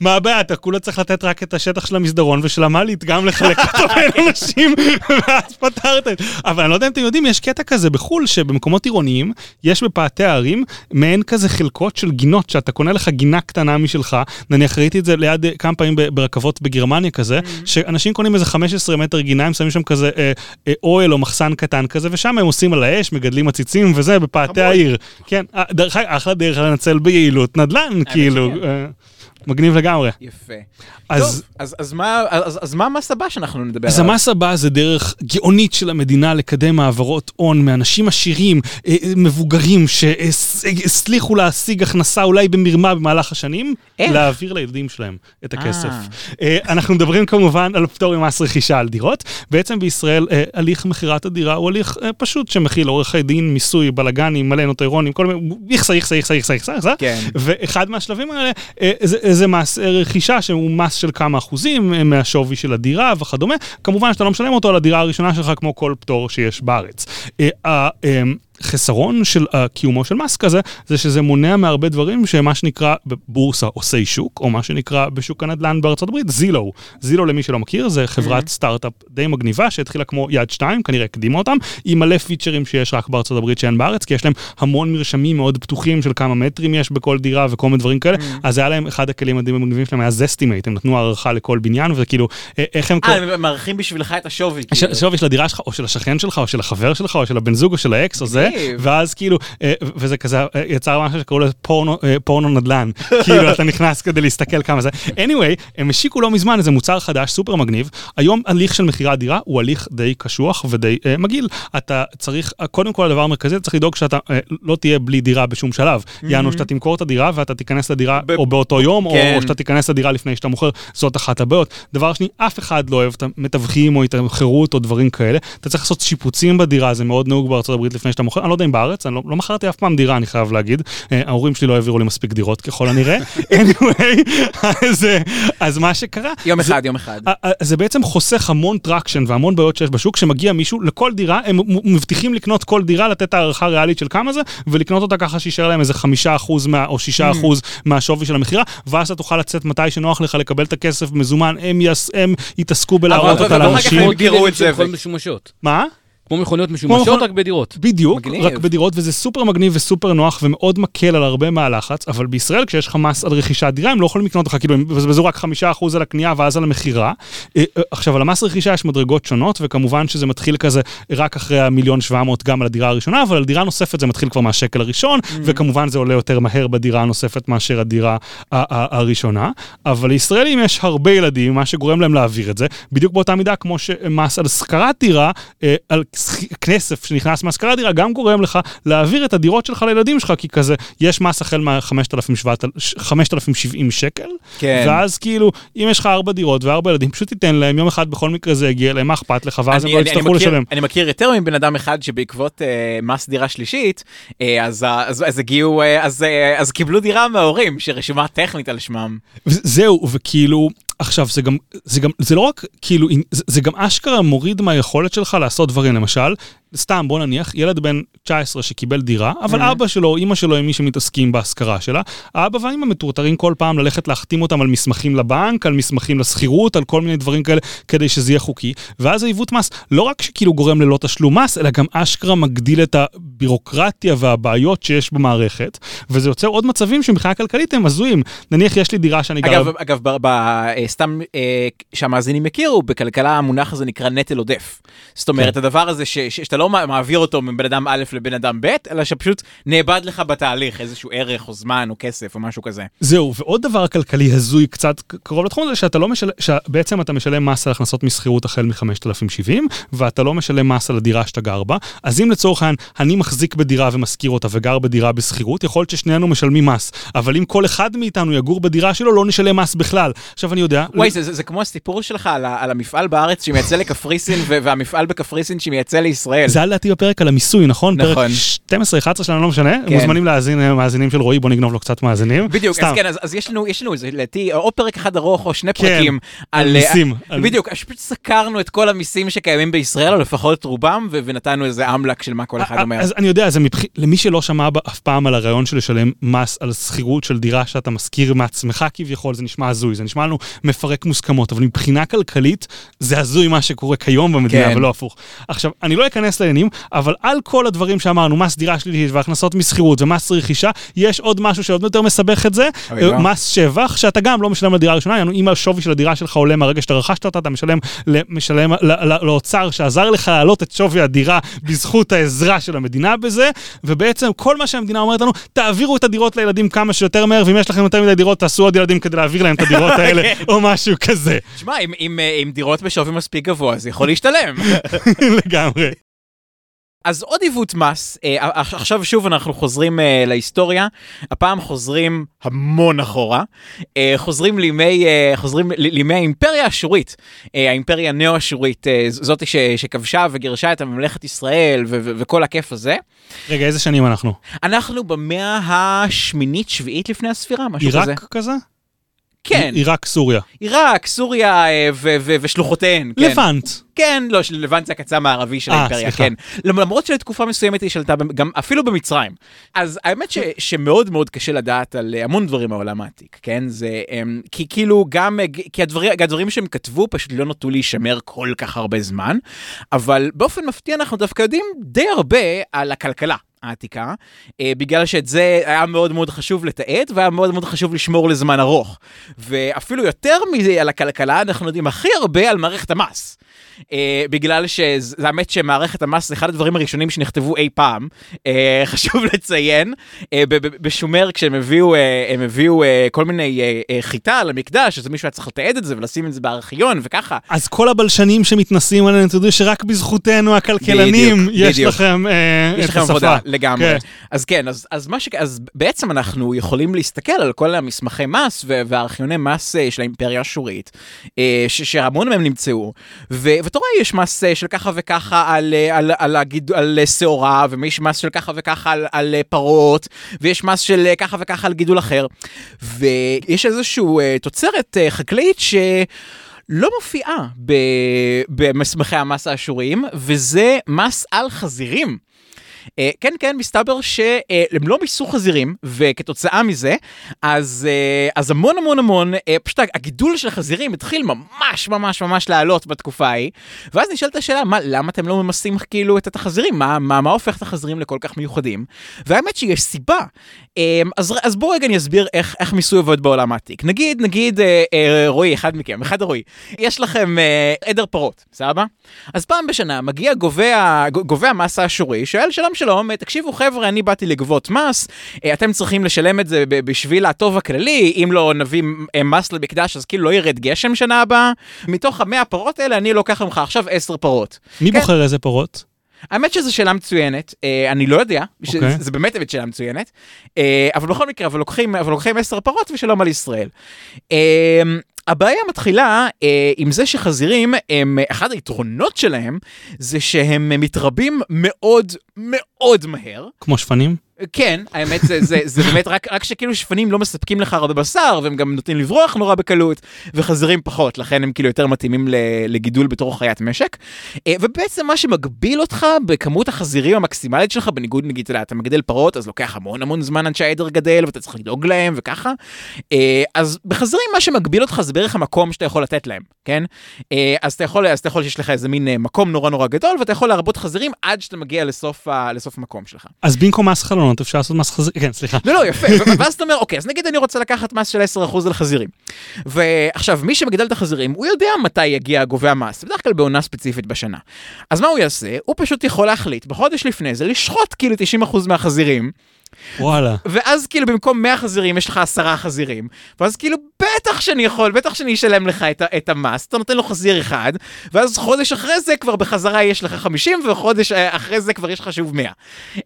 מה- הבעיה? אתה כולה צריך לתת רק את השטח של המסדרון ושל המעלית, גם לחלק אותו בין אנשים, ואז פתרת. אבל אני לא יודע אם אתם יודעים, יש קטע כזה בחו"ל, שבמקומות עירוניים, יש בפאתי הערים מעין כזה חלקות של גינות, שאתה קונה לך גינה קטנה משלך, נניח ראיתי את זה ליד אה, כמה פעמים ברכבות בגרמניה כזה, שאנשים קונים איזה 15 מטר גינה, הם שמים שם כזה אה, אה, אוהל או מחסן קטן כזה, ושם הם עושים על האש, מגדלים עציצים וזה, בפאתי. העיר. כן, אה, דרך אחלה דרך לנצל ביעילות נדל"ן, כאילו. אה, מגניב לגמרי. יפה. אז, טוב, אז- אז מה- אז אז מה המס הבא שאנחנו נדבר אז עליו? המס הבא זה דרך גאונית של המדינה לקדם העברות הון מאנשים עשירים, אה, אה, מבוגרים, שהצליחו להשיג הכנסה אולי במרמה במהלך השנים, איך? להעביר לילדים שלהם את הכסף. אה. אה, אנחנו מדברים כמובן על פטור ממס רכישה על דירות. בעצם בישראל אה, הליך מכירת הדירה הוא הליך אה, פשוט שמכיל עורכי דין, מיסוי, בלאגנים, מלא נוטריונים, כל מיני, איכסה, איכסה, איכסה, איכסה, איכסה, איכסה. כן. ואחד מהשלבים האלה אה, זה, זה מס אה, רכישה שהוא מס של כמה אחוזים אה, מהשווי של הדירה וכדומה. כמובן שאתה לא משלם אותו על הדירה הראשונה שלך כמו כל פטור שיש בארץ. אה, ה- אה, חסרון של uh, קיומו של מס כזה, זה שזה מונע מהרבה דברים שמה שנקרא בבורסה עושי שוק, או מה שנקרא בשוק הנדל"ן בארצות הברית, זילו. Zillow למי שלא מכיר, זה חברת סטארט-אפ די מגניבה שהתחילה כמו יד שתיים, כנראה הקדימה אותם, עם מלא פיצ'רים שיש רק בארצות הברית שאין בארץ, כי יש להם המון מרשמים מאוד פתוחים של כמה מטרים יש בכל דירה וכל מיני דברים כאלה, אז היה להם, אחד הכלים המדהים המגניבים שלהם היה Zestimate, הם נתנו הערכה לכל בניין, וזה כאילו, אה, איך הם... אה, הם מעריכים בשבילך את השווי. הש- כאילו. השווי של הדירה שלך, או של השכן שלך, או של החבר שלך, או של הבן זוג, או של האקס, או זה. ואז כאילו, אה, וזה כזה, אה, יצר משהו שקראו לזה פורנו, אה, פורנו נדל"ן, כאילו אתה נכנס כדי להסתכל כמה זה. anyway, הם השיקו לא מזמן איזה מוצר חדש, סופר מגניב. היום הליך של מכירת דירה הוא הליך די קשוח ודי אה, מגעיל. אתה צריך, קודם כל הדבר המרכזי, אתה צריך לדאוג שאתה אה, לא תהיה בלי דירה בשום שלב. יענו שאתה תמכור את הדירה ואתה תיכנס לדירה ב- או באותו יום, או- כן. או שאתה תיכנס לדירה לפני שאתה מוכר, זאת אחת הבעיות. דבר שני, אף אחד לא אוהב את המתווכים או את החירות או דברים כאלה. אתה צריך לעשות שיפוצים בדירה, זה מאוד נהוג בארצות הברית לפני שאתה מוכר. אני לא יודע אם בארץ, אני לא, לא מכרתי אף פעם דירה, אני חייב להגיד. אה, ההורים שלי לא העבירו לי מספיק דירות ככל הנראה. anyway, אז, אה, אז מה שקרה... יום זה- אחד, יום אחד. ה- ה- זה בעצם חוסך המון friction והמון בעיות שיש בשוק, שמגיע מישהו לכל דירה, הם מבטיחים לקנות כל דירה, לתת הערכה ריאלית של כמה זה, ולקנות אותה ככה שישאר להם איזה חמישה אחוז מה, או שישה אחוז מהשווי של המכירה, ואז אתה תוכל לצאת מתי שנוח לך לקבל את הכסף מזומן, הם, יס, הם יתעסקו בלהראות אותה אבל אחר כך לאנשים. הם יגדירו את זה. מה? כמו מכוניות משומשות, מכונ- רק בדירות. בדיוק, מגניב. רק בדירות, וזה סופר מגניב וסופר נוח ומאוד מקל על הרבה מהלחץ, אבל בישראל כשיש לך מס על רכישת דירה, הם לא יכולים לקנות לך, כאילו הם יבזבזו רק חמישה אחוז על הקנייה ואז על המכירה. אה, אה, עכשיו, על המס רכישה יש מדרגות שונות, וכמובן שזה מתחיל כזה רק אחרי המיליון שבע מאות גם על הדירה הראשונה, אבל על דירה נוספת זה מתחיל כבר מהשקל הראשון, וכמובן זה עולה יותר מהר בדירה הנוספת מאשר הדירה הראשונה. אבל לישראלים יש הרבה ילדים, מה שגורם להם להעביר את זה, בדיוק באותה מידה כמו שמס על השכרת דירה, על הכסף שנכנס מהשכרת דירה גם גורם לך להעביר את הדירות שלך לילדים שלך, כי כזה, יש מס החל מה-5,070 שקל, כן. ואז כאילו, אם יש לך ארבע דירות וארבע ילדים, פשוט תיתן להם, יום אחד בכל מקרה זה יגיע להם, מה אכפת לך, ואז הם לא יצטרכו לשלם. אני מכיר יותר מבן אדם אחד שבעקבות אה, מס דירה שלישית, אה, אז אז אז הגיעו, אה, אז אה, אז קיבלו דירה מההורים שרשומה טכנית על שמם. זהו, וכאילו, עכשיו, זה גם, זה גם, זה לא רק, כאילו, זה, גם אשכרה מוריד מהיכולת שלך לעשות דברים, למשל, סתם, בוא נניח, ילד בן 19 שקיבל דירה, אבל Mhm. אבא שלו, אימא שלו הם מי שמתעסקים בהשכרה שלה, האבא והאימא מטורטרים כל פעם ללכת להחתים אותם על מסמכים לבנק, על מסמכים לשכירות, על כל מיני דברים כאלה, כדי שזה יהיה חוקי, ואז העיוות מס לא רק שכאילו גורם ללא תשלום מס, אלא גם אשכרה מגדיל את הבירוקרטיה והבעיות שיש במערכת, וזה יוצר עוד מצבים שמבחינה כלכלית הם הזויים. נניח יש לי דירה שאני גר... אגב, אגב, ב- ב- אה, סתם אה, שהמאזינים יכירו, בכלכלה המונח הזה נקרא נטל עודף. זאת אומרת, כן. הדבר הזה ש- ש- שאתה לא מע- מעביר אותו מבן אדם א' לבן אדם ב', אלא שפשוט נאבד לך בתהליך איזשהו ערך או זמן או כסף או משהו כזה. זהו, ועוד דבר כלכלי הזוי קצת קרוב לתחום הזה, שאתה לא משלם, שבעצם אתה משלם מס על הכנסות משכירות החל מ-5,070, ואתה לא משלם מס על הדירה שאתה גר בה, אז אם לצורך העניין אני מחזיק בדירה ומשכיר אותה וגר בדירה בשכירות, יכול להיות ששנינו משלמים מס, אבל אם כל אחד מאיתנו יגור בדירה שלו, לא נשלם מס בכלל. עכשיו אני יודע... וואי, זה, זה, זה כמו הסיפור שלך על, על המפעל בארץ שמייצא לקפריסין והמפעל בקפריסין שמייצא לישראל. זה היה לדעתי בפרק על המיסוי, נכון? נכון. פרק 12-11 שלנו, לא משנה, כן. מוזמנים להאזין, אה, מאזינים של רועי, בוא נגנוב לו קצת מאזינים. בדיוק, סתם. אז כן, אז, אז יש לנו, יש לנו איזה, לדעתי, או פרק אחד ארוך או שני כן, פרקים על על... מיסים, על- בדיוק, אז פשוט סקרנו את כל המיסים שקיימים בישראל, או לפחות רובם, ו- ונתנו איזה אמל"ק של מה כל אחד אומר. אה, אז אני יודע, זה מבח... למי שלא שמע אף פעם על הרעיון של לשלם מס על שכירות של דירה שאתה משכיר מעצמך כביכול, זה נשמע הזוי, זה נשמע לנו מפרק מוסכמות, אבל מבחינה כלכלית זה הזוי מה שקורה כיום במדינה, כן. ולא הפוך. עכשיו, אני לא אכנס לעניינים, אבל על כל הדברים שאמרנו, מס דירה שלילית והכנסות משכירות ומס רכישה, יש עוד משהו שעוד יותר מסבך את זה, לא. מס שבח, שאתה גם לא משלם לדירה הראשונה, יענו, אם השווי של הדירה שלך עולה מהרגע שאתה רכשת אותה, אתה משלם, לאוצר שעזר לך להעלות את שווי הדירה בזכות העזרה של המדינה בזה, ובעצם כל מה שהמדינה אומרת לנו, תעבירו את הדירות לילדים כמה שיותר מהר, ואם יש לכם יותר מדי דירות, תעשו עוד ילדים כדי להעביר להם את הדירות האלה, או משהו כזה, תשמע, אם, אם, אה, אם דירות בשווי מספיק גבוה, זה יכול להשתלם. לגמרי. אז עוד עיוות מס, אה, עכשיו שוב אנחנו חוזרים אה, להיסטוריה, הפעם חוזרים המון אחורה, אה, חוזרים לימי, אה, חוזרים לימי האימפריה האשורית, אה, האימפריה הנאו-אשורית, אה, זאת ש, שכבשה וגירשה את ממלכת ישראל ו- ו- וכל הכיף הזה. רגע, איזה שנים אנחנו? אנחנו במאה השמינית שביעית לפני הספירה, משהו כזה. עיראק כזה? כן, עיראק, סוריה. עיראק, סוריה אה, ושלוחותיהן. כן. לבנט. כן, לא, של לבנט זה הקצה המערבי של אה, האימפריה. כן. למרות שלתקופה מסוימת היא שלטה גם אפילו במצרים. אז האמת ש, שמאוד מאוד קשה לדעת על אה, המון דברים מהעולם העתיק, כן? זה, אמ, כי כאילו גם, כי הדברים, הדברים שהם כתבו פשוט לא נטו להישמר כל כך הרבה זמן, אבל באופן מפתיע אנחנו דווקא יודעים די הרבה על הכלכלה. העתיקה, אה, בגלל שאת זה היה מאוד מאוד חשוב לתעד והיה מאוד מאוד חשוב לשמור לזמן ארוך. ואפילו יותר מזה על הכלכלה, אנחנו יודעים הכי הרבה על מערכת המס. אה, בגלל שזה האמת שמערכת המס זה אחד הדברים הראשונים שנכתבו אי פעם. אה, חשוב לציין, אה, בשומר כשהם הביאו, אה, הם הביאו אה, כל מיני אה, אה, חיטה למקדש, אז מישהו היה צריך לתעד את זה ולשים את זה בארכיון וככה. אז כל הבלשנים שמתנסים עלינו, תדעו שרק בזכותנו הכלכלנים, בדיוק, יש בדיוק. לכם אה, יש את לכם השפה. עבודה לגמרי. כן. אז כן, אז, אז, מה ש... אז בעצם אנחנו יכולים להסתכל על כל המסמכי מס והארכיוני מס אה, של האימפריה האשורית, אה, שהמון מהם נמצאו, ו- ואתה רואה, יש מס אה, של ככה וככה על, אה, על, על, הגיד... על אה, שעורה, ויש מס של ככה וככה על, על פרות, ויש מס של ככה וככה על גידול אחר, ויש איזושהי אה, תוצרת אה, חקלאית ש... לא מופיעה במסמכי המס האשוריים, וזה מס על חזירים. אה, כן, כן, מסתבר שהם לא מיסו חזירים, וכתוצאה מזה, אז, אה, אז המון המון המון, אה, פשוט הגידול של החזירים התחיל ממש ממש ממש לעלות בתקופה ההיא, ואז נשאלת השאלה, מה, למה אתם לא ממסים כאילו את החזירים? מה, מה, מה הופך את החזירים לכל כך מיוחדים? והאמת שיש סיבה. אה, אז, אז בואו רגע אני אסביר איך, איך מיסוי עובד בעולם העתיק. נגיד, נגיד, רועי, אחד מכם, אחד הרועי, יש לכם עדר פרות, סבבה? אז פעם בשנה מגיע גובה, גובה המס האשורי, שואל שלום שלום, תקשיבו חבר'ה, אני באתי לגבות מס, אה, אתם צריכים לשלם את זה בשביל הטוב הכללי, אם לא נביא אה, מס למקדש אז כאילו לא ירד גשם שנה הבאה. מתוך המאה פרות האלה אני לוקח ממך עכשיו עשר פרות. מי כן. בוחר איזה פרות? האמת שזו שאלה מצוינת, אה, אני לא יודע, ש- אוקיי. זה באמת באמת שאלה מצוינת, אה, אבל בכל מקרה, אבל לוקחים, אבל לוקחים עשר פרות ושלום על ישראל. אה, הבעיה מתחילה אה, עם זה שחזירים, הם, אחד היתרונות שלהם זה שהם מתרבים מאוד מאוד מהר. כמו שפנים? כן, האמת זה, זה, זה באמת רק, רק שכאילו שפנים לא מספקים לך הרבה בשר, והם גם נותנים לברוח נורא בקלות, וחזירים פחות, לכן הם כאילו יותר מתאימים לגידול בתור חיית משק. אה, ובעצם מה שמגביל אותך בכמות החזירים המקסימלית שלך, בניגוד נגיד, אתה אתה מגדל פרות, אז לוקח המון המון זמן עד שהעדר גדל, ואתה צריך לדאוג להם וככה. אה, אז בחזירים מה שמגביל אותך זה בערך המקום שאתה יכול לתת להם, כן? אה, אז אתה יכול, אז אתה יכול שיש לך איזה מין מקום נורא נורא גדול, ואתה יכול להרבות חזירים עד שאתה מגיע לסוף, ה- לסוף המקום שלך. אז במקום מס חלונות אפשר לעשות מס חזיר, כן, סליחה. לא, לא, יפה. ואז אתה אומר, אוקיי, אז נגיד אני רוצה לקחת מס של 10% על חזירים. ועכשיו, מי שמגדל את החזירים, הוא יודע מתי יגיע גובה המס, בדרך כלל בעונה ספציפית בשנה. אז מה הוא יעשה? הוא פשוט יכול להחליט בחודש לפני זה לשחוט כאילו 90% מהחזירים, וואלה. ואז כאילו במקום 100 חזירים יש לך 10 חזירים, ואז כאילו בטח שאני יכול, בטח שאני אשלם לך את, את המס, אתה נותן לו חזיר אחד, ואז חודש אחרי זה כבר בחזרה יש לך 50, וחודש אה, אחרי זה כבר יש לך שוב 100.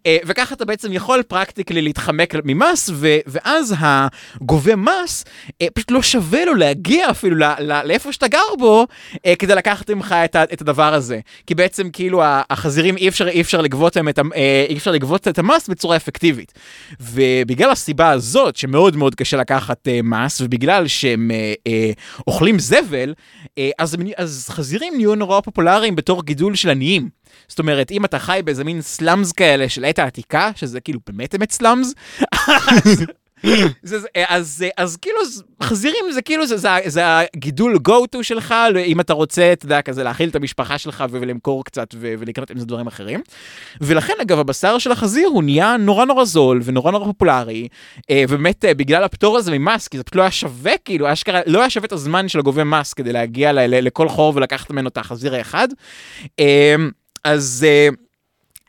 אה, וככה אתה בעצם יכול פרקטיקלי להתחמק ממס, ו, ואז הגובה מס אה, פשוט לא שווה לו להגיע אפילו ל, ל, לאיפה שאתה גר בו, כדי לקחת ממך את, את הדבר הזה. כי בעצם כאילו החזירים אי אפשר, אי אפשר לגבות את, אי אפשר לגבות את המס בצורה אפקטיבית. ובגלל הסיבה הזאת, שמאוד מאוד קשה לקחת אה, מס, ובגלל שהם אה, אה, אוכלים זבל, אה, אז, אז חזירים נהיו נורא פופולריים בתור גידול של עניים. זאת אומרת, אם אתה חי באיזה מין סלאמס כאלה של עת העתיקה, שזה כאילו באמת אמת סלאמס, אז... זה, אז, אז כאילו חזירים זה כאילו זה, זה, זה הגידול go to שלך אם אתה רוצה אתה יודע כזה להאכיל את המשפחה שלך ולמכור קצת ולקנות עם זה דברים אחרים. ולכן אגב הבשר של החזיר הוא נהיה נורא נורא זול ונורא נורא פופולרי אה, ובאמת אה, בגלל הפטור הזה ממס כי זה פשוט לא היה שווה כאילו אשכרה לא היה שווה את הזמן של הגובה מס כדי להגיע ל- ל- לכל חור ולקחת ממנו את החזיר האחד. אה, אז.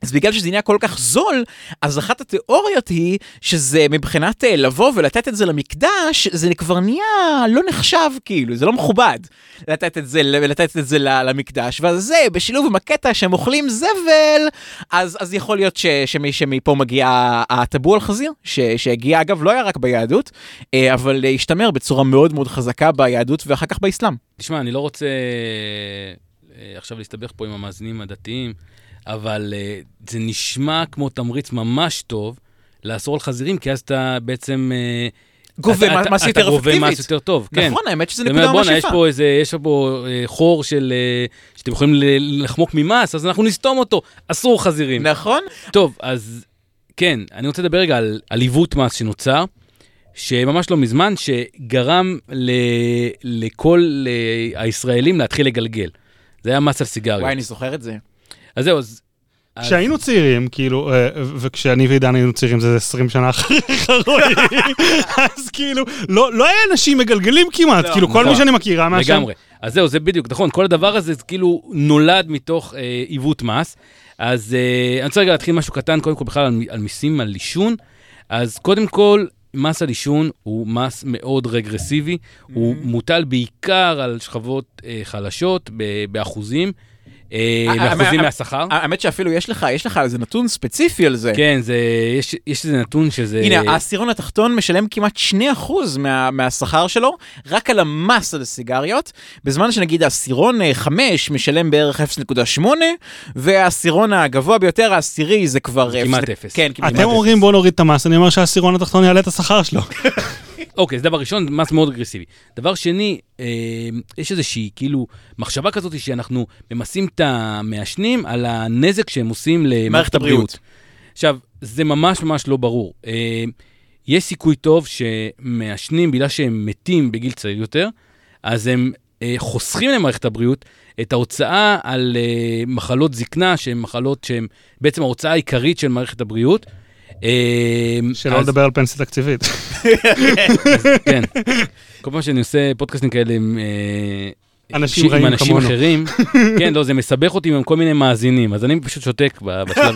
אז בגלל שזה נהיה כל כך זול, אז אחת התיאוריות היא שזה מבחינת אה, לבוא ולתת את זה למקדש, זה כבר נהיה לא נחשב כאילו, זה לא מכובד לתת את זה, לתת את זה למקדש, ואז זה בשילוב עם הקטע שהם אוכלים זבל, אז, אז יכול להיות ש, שמי שמפה מגיע הטאבו על חזיר, ש, שהגיע אגב לא היה רק ביהדות, אה, אבל השתמר בצורה מאוד מאוד חזקה ביהדות ואחר כך באסלאם. תשמע, אני לא רוצה אה, עכשיו להסתבך פה עם המאזינים הדתיים, אבל אה, זה נשמע כמו תמריץ ממש טוב לאסור על חזירים, כי אז אתה בעצם... אה, גובה מס- יותר אתה גובה אפקטיבית. מס יותר טוב, כן. נכון, האמת שזו אתה נקודה ממש בואנה, יש יפה. פה איזה, יש פה אה, חור של, שאתם יכולים לחמוק ממס, אז אנחנו נסתום אותו, אסור חזירים. נכון? טוב, אז כן, אני רוצה לדבר רגע על, עיוות מס שנוצר, שממש לא מזמן, שגרם ל, לכל הישראלים להתחיל לגלגל. זה היה מס על סיגריות. וואי, אני זוכר את זה. אז זהו, אז... כשהיינו צעירים, כאילו, אה, וכשאני ועידן היינו צעירים, זה 20 שנה אחריך, רועי, אז כאילו, לא לא היה אנשים מגלגלים כמעט, לא. כאילו, כל נכון. מי שאני מכיר היה מעשן. לגמרי. אז זהו, זה בדיוק, נכון, כל הדבר הזה זה כאילו נולד מתוך אה, עיוות מס. אז אה, אני רוצה רגע להתחיל משהו קטן, קודם כל בכלל על, על מיסים על עישון. אז קודם כל, מס על עישון הוא מס מאוד רגרסיבי, הוא מוטל בעיקר על שכבות אה, חלשות ב- באחוזים, באחוזים אה, מהשכר. האמת שאפילו יש לך, יש לך איזה נתון ספציפי על זה. כן, זה, יש, יש איזה נתון שזה... הנה, העשירון התחתון משלם כמעט 2% מה, מהשכר שלו, רק על המס על הסיגריות, בזמן שנגיד העשירון 5 משלם בערך 0.8, והעשירון הגבוה ביותר, העשירי, זה כבר... כמעט אפס. כן, כמעט אתם אפס. אומרים בוא נוריד את המס, אני אומר שהעשירון התחתון יעלה את השכר שלו. אוקיי, זה דבר ראשון, מס מאוד אגרסיבי. דבר שני, אה, יש איזושהי כאילו מחשבה כזאת שאנחנו ממסים את המעשנים על הנזק שהם עושים למערכת הבריאות. עכשיו, זה ממש ממש לא ברור. אה, יש סיכוי טוב שמעשנים, בגלל שהם מתים בגיל צעיר יותר, אז הם אה, חוסכים למערכת הבריאות את ההוצאה על אה, מחלות זקנה, שהן מחלות שהן בעצם ההוצאה העיקרית של מערכת הבריאות. אה, שלא לדבר על פנסיה תקציבית. כן. כל פעם שאני עושה פודקאסטים כאלה עם, אה, אנשים עם רעים אנשים כמונו. אחרים. כן, לא, זה מסבך אותי עם כל מיני מאזינים, אז אני פשוט שותק בשלב,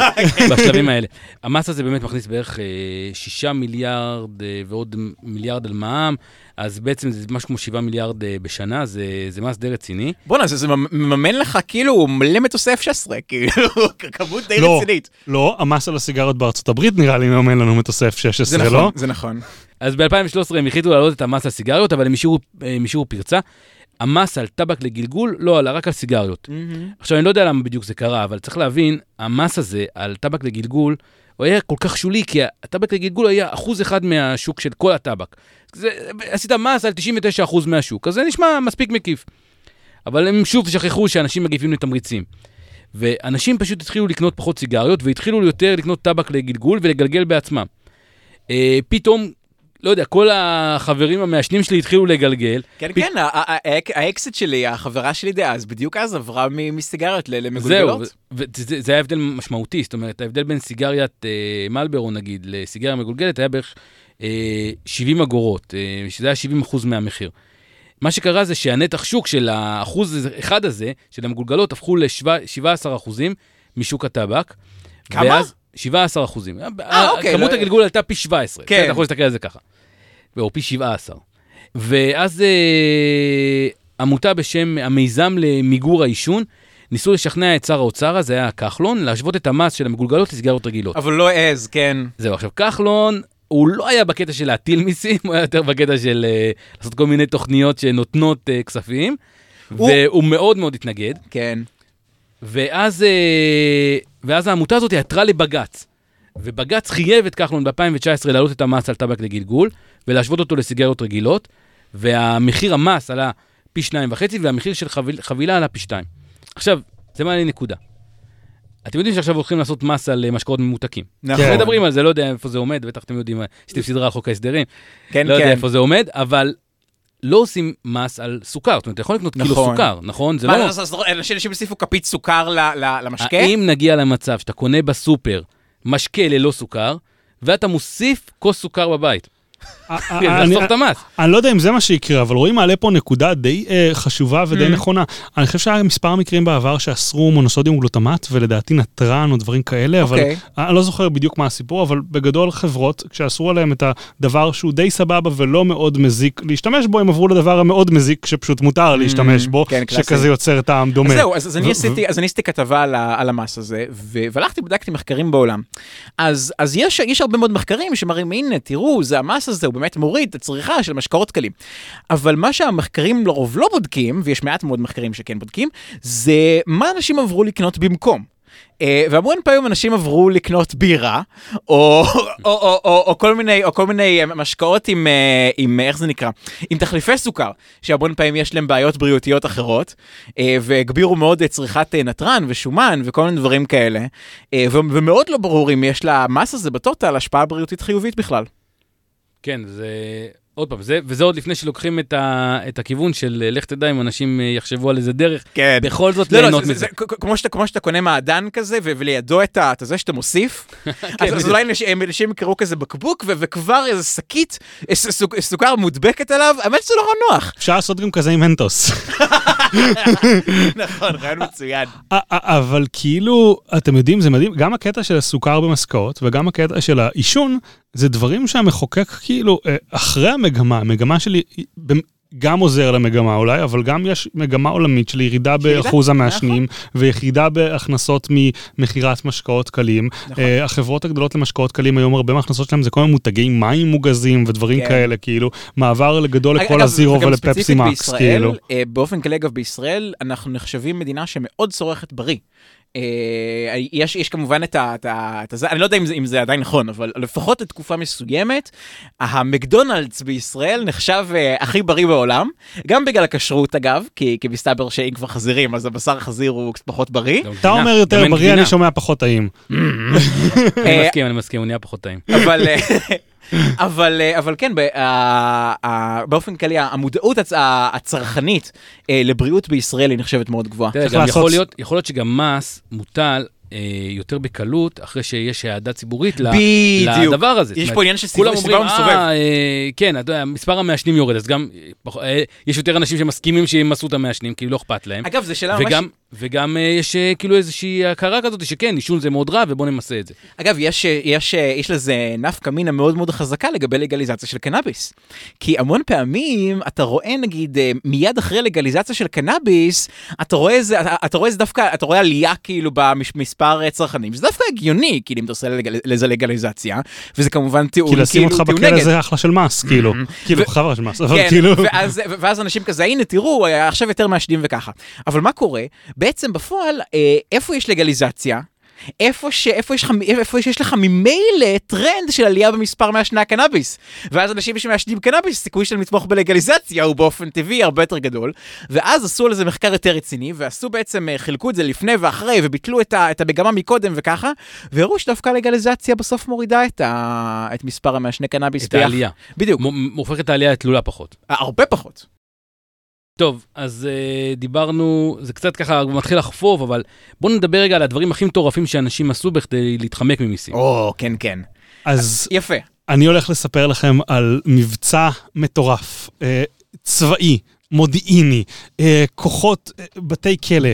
בשלבים האלה. המס הזה באמת מכניס בערך אה, שישה מיליארד אה, ועוד מיליארד על מע"מ, אז בעצם זה משהו כמו שבעה מיליארד אה, בשנה, זה, זה מס די רציני. בואנה, זה זה מממן לך כאילו מלא מטוסי F-16, כאילו, כמות די לא. רצינית. לא, המס על הסיגריות בארצות הברית נראה לי מממן לנו מטוסי זה F-16, נכון, לא? זה נכון. אז ב-2013 הם החליטו להעלות את המס על סיגריות, אבל הם השאירו פרצה. המס על טבק לגלגול לא עלה, רק על סיגריות. עכשיו, אני לא יודע למה בדיוק זה קרה, אבל צריך להבין, המס הזה על טבק לגלגול, הוא היה כל כך שולי, כי הטבק לגלגול היה אחוז אחד מהשוק של כל הטבק. זה, עשית מס על 99% מהשוק, אז זה נשמע מספיק מקיף. אבל הם שוב שכחו שאנשים מגיבים לתמריצים. ואנשים פשוט התחילו לקנות פחות סיגריות, והתחילו יותר לקנות טבק לגלגול ולגלגל בעצמם. אה, פתאום, לא יודע, כל החברים המעשנים שלי התחילו לגלגל. כן, פ- כן, האקסיט שלי, החברה שלי דאז, בדיוק אז עברה מסיגריות ל- זהו, למגולגלות. וזה זה היה הבדל משמעותי, זאת אומרת, ההבדל בין סיגריית אה, מלברו נגיד לסיגריה מגולגלת היה בערך אה, 70 אגורות, אה, שזה היה 70 אחוז מהמחיר. מה שקרה זה שהנתח שוק של האחוז אחד הזה, של המגולגלות, הפכו ל-17 אחוזים משוק הטבק. כמה? ואז 17 אחוזים. אה, אוקיי, כמות לא- הגלגול עלתה פי 17. כן. אתה יכול להסתכל על זה ככה. או פי 17. ואז אה, עמותה בשם המיזם למיגור העישון, ניסו לשכנע את שר האוצר, אז זה היה כחלון, להשוות את המס של המגולגלות לסיגריות רגילות. אבל לא העז, כן. זהו, עכשיו, כחלון, הוא לא היה בקטע של להטיל מיסים, הוא היה יותר בקטע של אה, לעשות כל מיני תוכניות שנותנות אה, כספים, הוא- והוא מאוד מאוד התנגד. כן. ואז, אה, ואז העמותה הזאת עתרה לבג"ץ. ובג"ץ חייב את כחלון ב-2019 להעלות את המס על טבק לגלגול, ולהשוות אותו לסיגריות רגילות, והמחיר המס עלה פי שניים וחצי, והמחיר של חביל, חבילה עלה פי שתיים. עכשיו, זה מעלה לי נקודה. אתם יודעים שעכשיו הולכים לעשות מס על אה, משקאות ממותקים. נכון. מדברים על זה, לא יודע איפה זה עומד, בטח אתם יודעים, יש לי סדרה על חוק ההסדרים, כן, לא יודע כן. איפה זה עומד, אבל לא עושים מס על סוכר. זאת אומרת, אתה יכול לקנות קילו נכון. סוכר, נכון? זה מה, לא... אז- אז אנשים הוסיפו כפית סוכר ל- ל- למשקה? האם נגיע למצב שאתה קונה בסופר משקה ללא סוכר, ואתה מוסיף כוס סוכר בבית? אה, לחסוך את המס. אני לא יודע אם זה מה שיקרה, אבל רועי מעלה פה נקודה די אה, חשובה ודי Mm. נכונה. אני חושב שהיה מספר מקרים בעבר שאסרו מונוסודיום גלוטמט, ולדעתי נתרן או דברים כאלה, אבל אוקיי. אני לא זוכר בדיוק מה הסיפור, אבל בגדול חברות, כשאסרו עליהם את הדבר שהוא די סבבה ולא מאוד מזיק להשתמש בו, הם עברו לדבר המאוד מזיק שפשוט מותר להשתמש בו, כן. שכזה יוצר טעם דומה. אז זהו, אז, אני עשיתי, אז אני עשיתי כתבה על, המס הזה, והלכתי, בדקתי מחקרים בעולם. אז, אז יש, יש הרבה מאוד מחקרים שמראים, הנה, תראו, זה המס הזה, הוא באמת מוריד את הצריכה של משקאות קלים. אבל מה שהמחקרים לרוב לא בודקים, ויש מעט מאוד מחקרים שכן בודקים, זה מה אנשים עברו לקנות במקום. Uh, והמון פעמים אנשים עברו לקנות בירה, או, או, או, או, או, כל מיני, או כל מיני אה, משקאות עם, אה, עם, איך זה נקרא? עם תחליפי סוכר, שהמון פעמים יש להם בעיות בריאותיות אחרות, אה, והגבירו מאוד את צריכת נתרן ושומן וכל מיני דברים כאלה, ו- ומאוד לא ברור אם יש למס הזה בטוטל השפעה בריאותית חיובית בכלל. כן, זה... עוד פעם, זה, וזה עוד לפני שלוקחים את, ה, את הכיוון של אה, לך תדע אם אנשים אה, יחשבו על איזה דרך, כן. בכל זאת לא, לא, ליהנות זה, מזה. זה, כ- כמו, שאתה, כמו שאתה קונה מעדן כזה, ו- ולידו את, ה- את זה שאתה מוסיף, אז, אז בדיוק. אולי אנשים אנשים יקראו כזה בקבוק, ו- וכבר איזה שקית, אה, סוכר מודבקת עליו, האמת שזה נורא נוח. אפשר לעשות גם כזה עם מנטוס. נכון, רעיון מצוין. אבל כאילו, אתם יודעים, זה מדהים, גם הקטע של הסוכר במשקאות וגם הקטע של העישון, זה דברים שהמחוקק כאילו, אה, אחרי המגמה, המגמה שלי גם עוזר למגמה אולי, אבל גם יש מגמה עולמית של ירידה באחוז המעשנים, וירידה בהכנסות ממכירת משקאות קלים. נכון. אה, החברות הגדולות למשקאות קלים היום, הרבה מההכנסות שלהם זה כל מיני מותגי מים מוגזים ודברים כן. כאלה, כאילו, מעבר לגדול לכל הזירו ולפפסי מקס, בישראל, כאילו. אה, באופן כללי, אגב, בישראל, אנחנו נחשבים מדינה שמאוד צורכת בריא. אה, יש, יש כמובן את ה... את ה את הזה, אני לא יודע אם זה, אם זה עדיין נכון, אבל לפחות לתקופה מסוימת, המקדונלדס בישראל נחשב אה, הכי בריא בעולם, גם בגלל הכשרות אגב, כי, כי מסתבר שאם כבר חזירים, אז הבשר חזיר הוא קצת פחות בריא. אתה אומר יותר בריא. אני שומע פחות טעים. אני מסכים, אני מסכים, הוא נהיה פחות טעים. אבל, אה, אבל, אה, אבל כן, ב- ה- ה- באופן כללי, המודעות הצ- הצרכנית אה, לבריאות בישראל היא נחשבת מאוד גבוהה. תראה, יכול להיות, יכול להיות שגם מס מוטל אה, יותר בקלות, אחרי שיש אהדה ציבורית. לדבר הזה. יש פה עניין של סיבה מסובב. אה, אה, כן, אתה יודע, מספר המעשנים יורד, אז גם אה, אה, יש יותר אנשים שמסכימים שימסו את המעשנים, כי לא אכפת להם. אגב, זו שאלה ממש... וגם, וגם אה, יש אה, כאילו איזושהי הכרה כזאת שכן, עישון זה מאוד רע ובוא נמסה את זה. אגב, יש, יש, יש לזה נפקא מינה מאוד מאוד חזקה לגבי לגליזציה של קנאביס. כי המון פעמים אתה רואה נגיד אה, מיד אחרי לגליזציה של קנאביס, אתה רואה איזה, אתה, אתה רואה איזה דווקא, אתה רואה עלייה כאילו במספר צרכנים, שזה דווקא הגיוני, כאילו אם אתה עושה לזה לגליזציה, וזה כמובן טיעון, כי לשים אותך בכלא. זה אחלה של מס, כאילו. כאילו, ו- חבל של מס, אבל כן, כאילו... ואז, אנשים כזה, הנה תראו, עכשיו יותר מעשנים וככה. אבל מה קורה? בעצם בפועל, אה, איפה יש לגליזציה? איפה, ש, איפה, יש לך, איפה שיש לך ממילא טרנד של עלייה במספר מעשני הקנאביס. ואז אנשים שמעשנים קנאביס, סיכוי שלהם לתמוך בלגליזציה הוא באופן טבעי הרבה יותר גדול. ואז עשו על זה מחקר יותר רציני, ועשו בעצם, אה, חילקו את זה לפני ואחרי, וביטלו את, ה, את המגמה מקודם וככה, והראו שדווקא לגליזציה בסוף מורידה את, ה, את מספר המעשני קנאביס. את ביח- העלייה. בדיוק, מ- הופך את העלייה לתלולה פחות. הרבה פחות. טוב, אז uh, דיברנו, זה קצת ככה מתחיל לחפוף, אבל בואו נדבר רגע על הדברים הכי מטורפים שאנשים עשו בכדי להתחמק ממיסים. או, כן, כן. אז יפה. אני הולך לספר לכם על מבצע מטורף, אה, צבאי, מודיעיני, אה, כוחות, בתי כלא,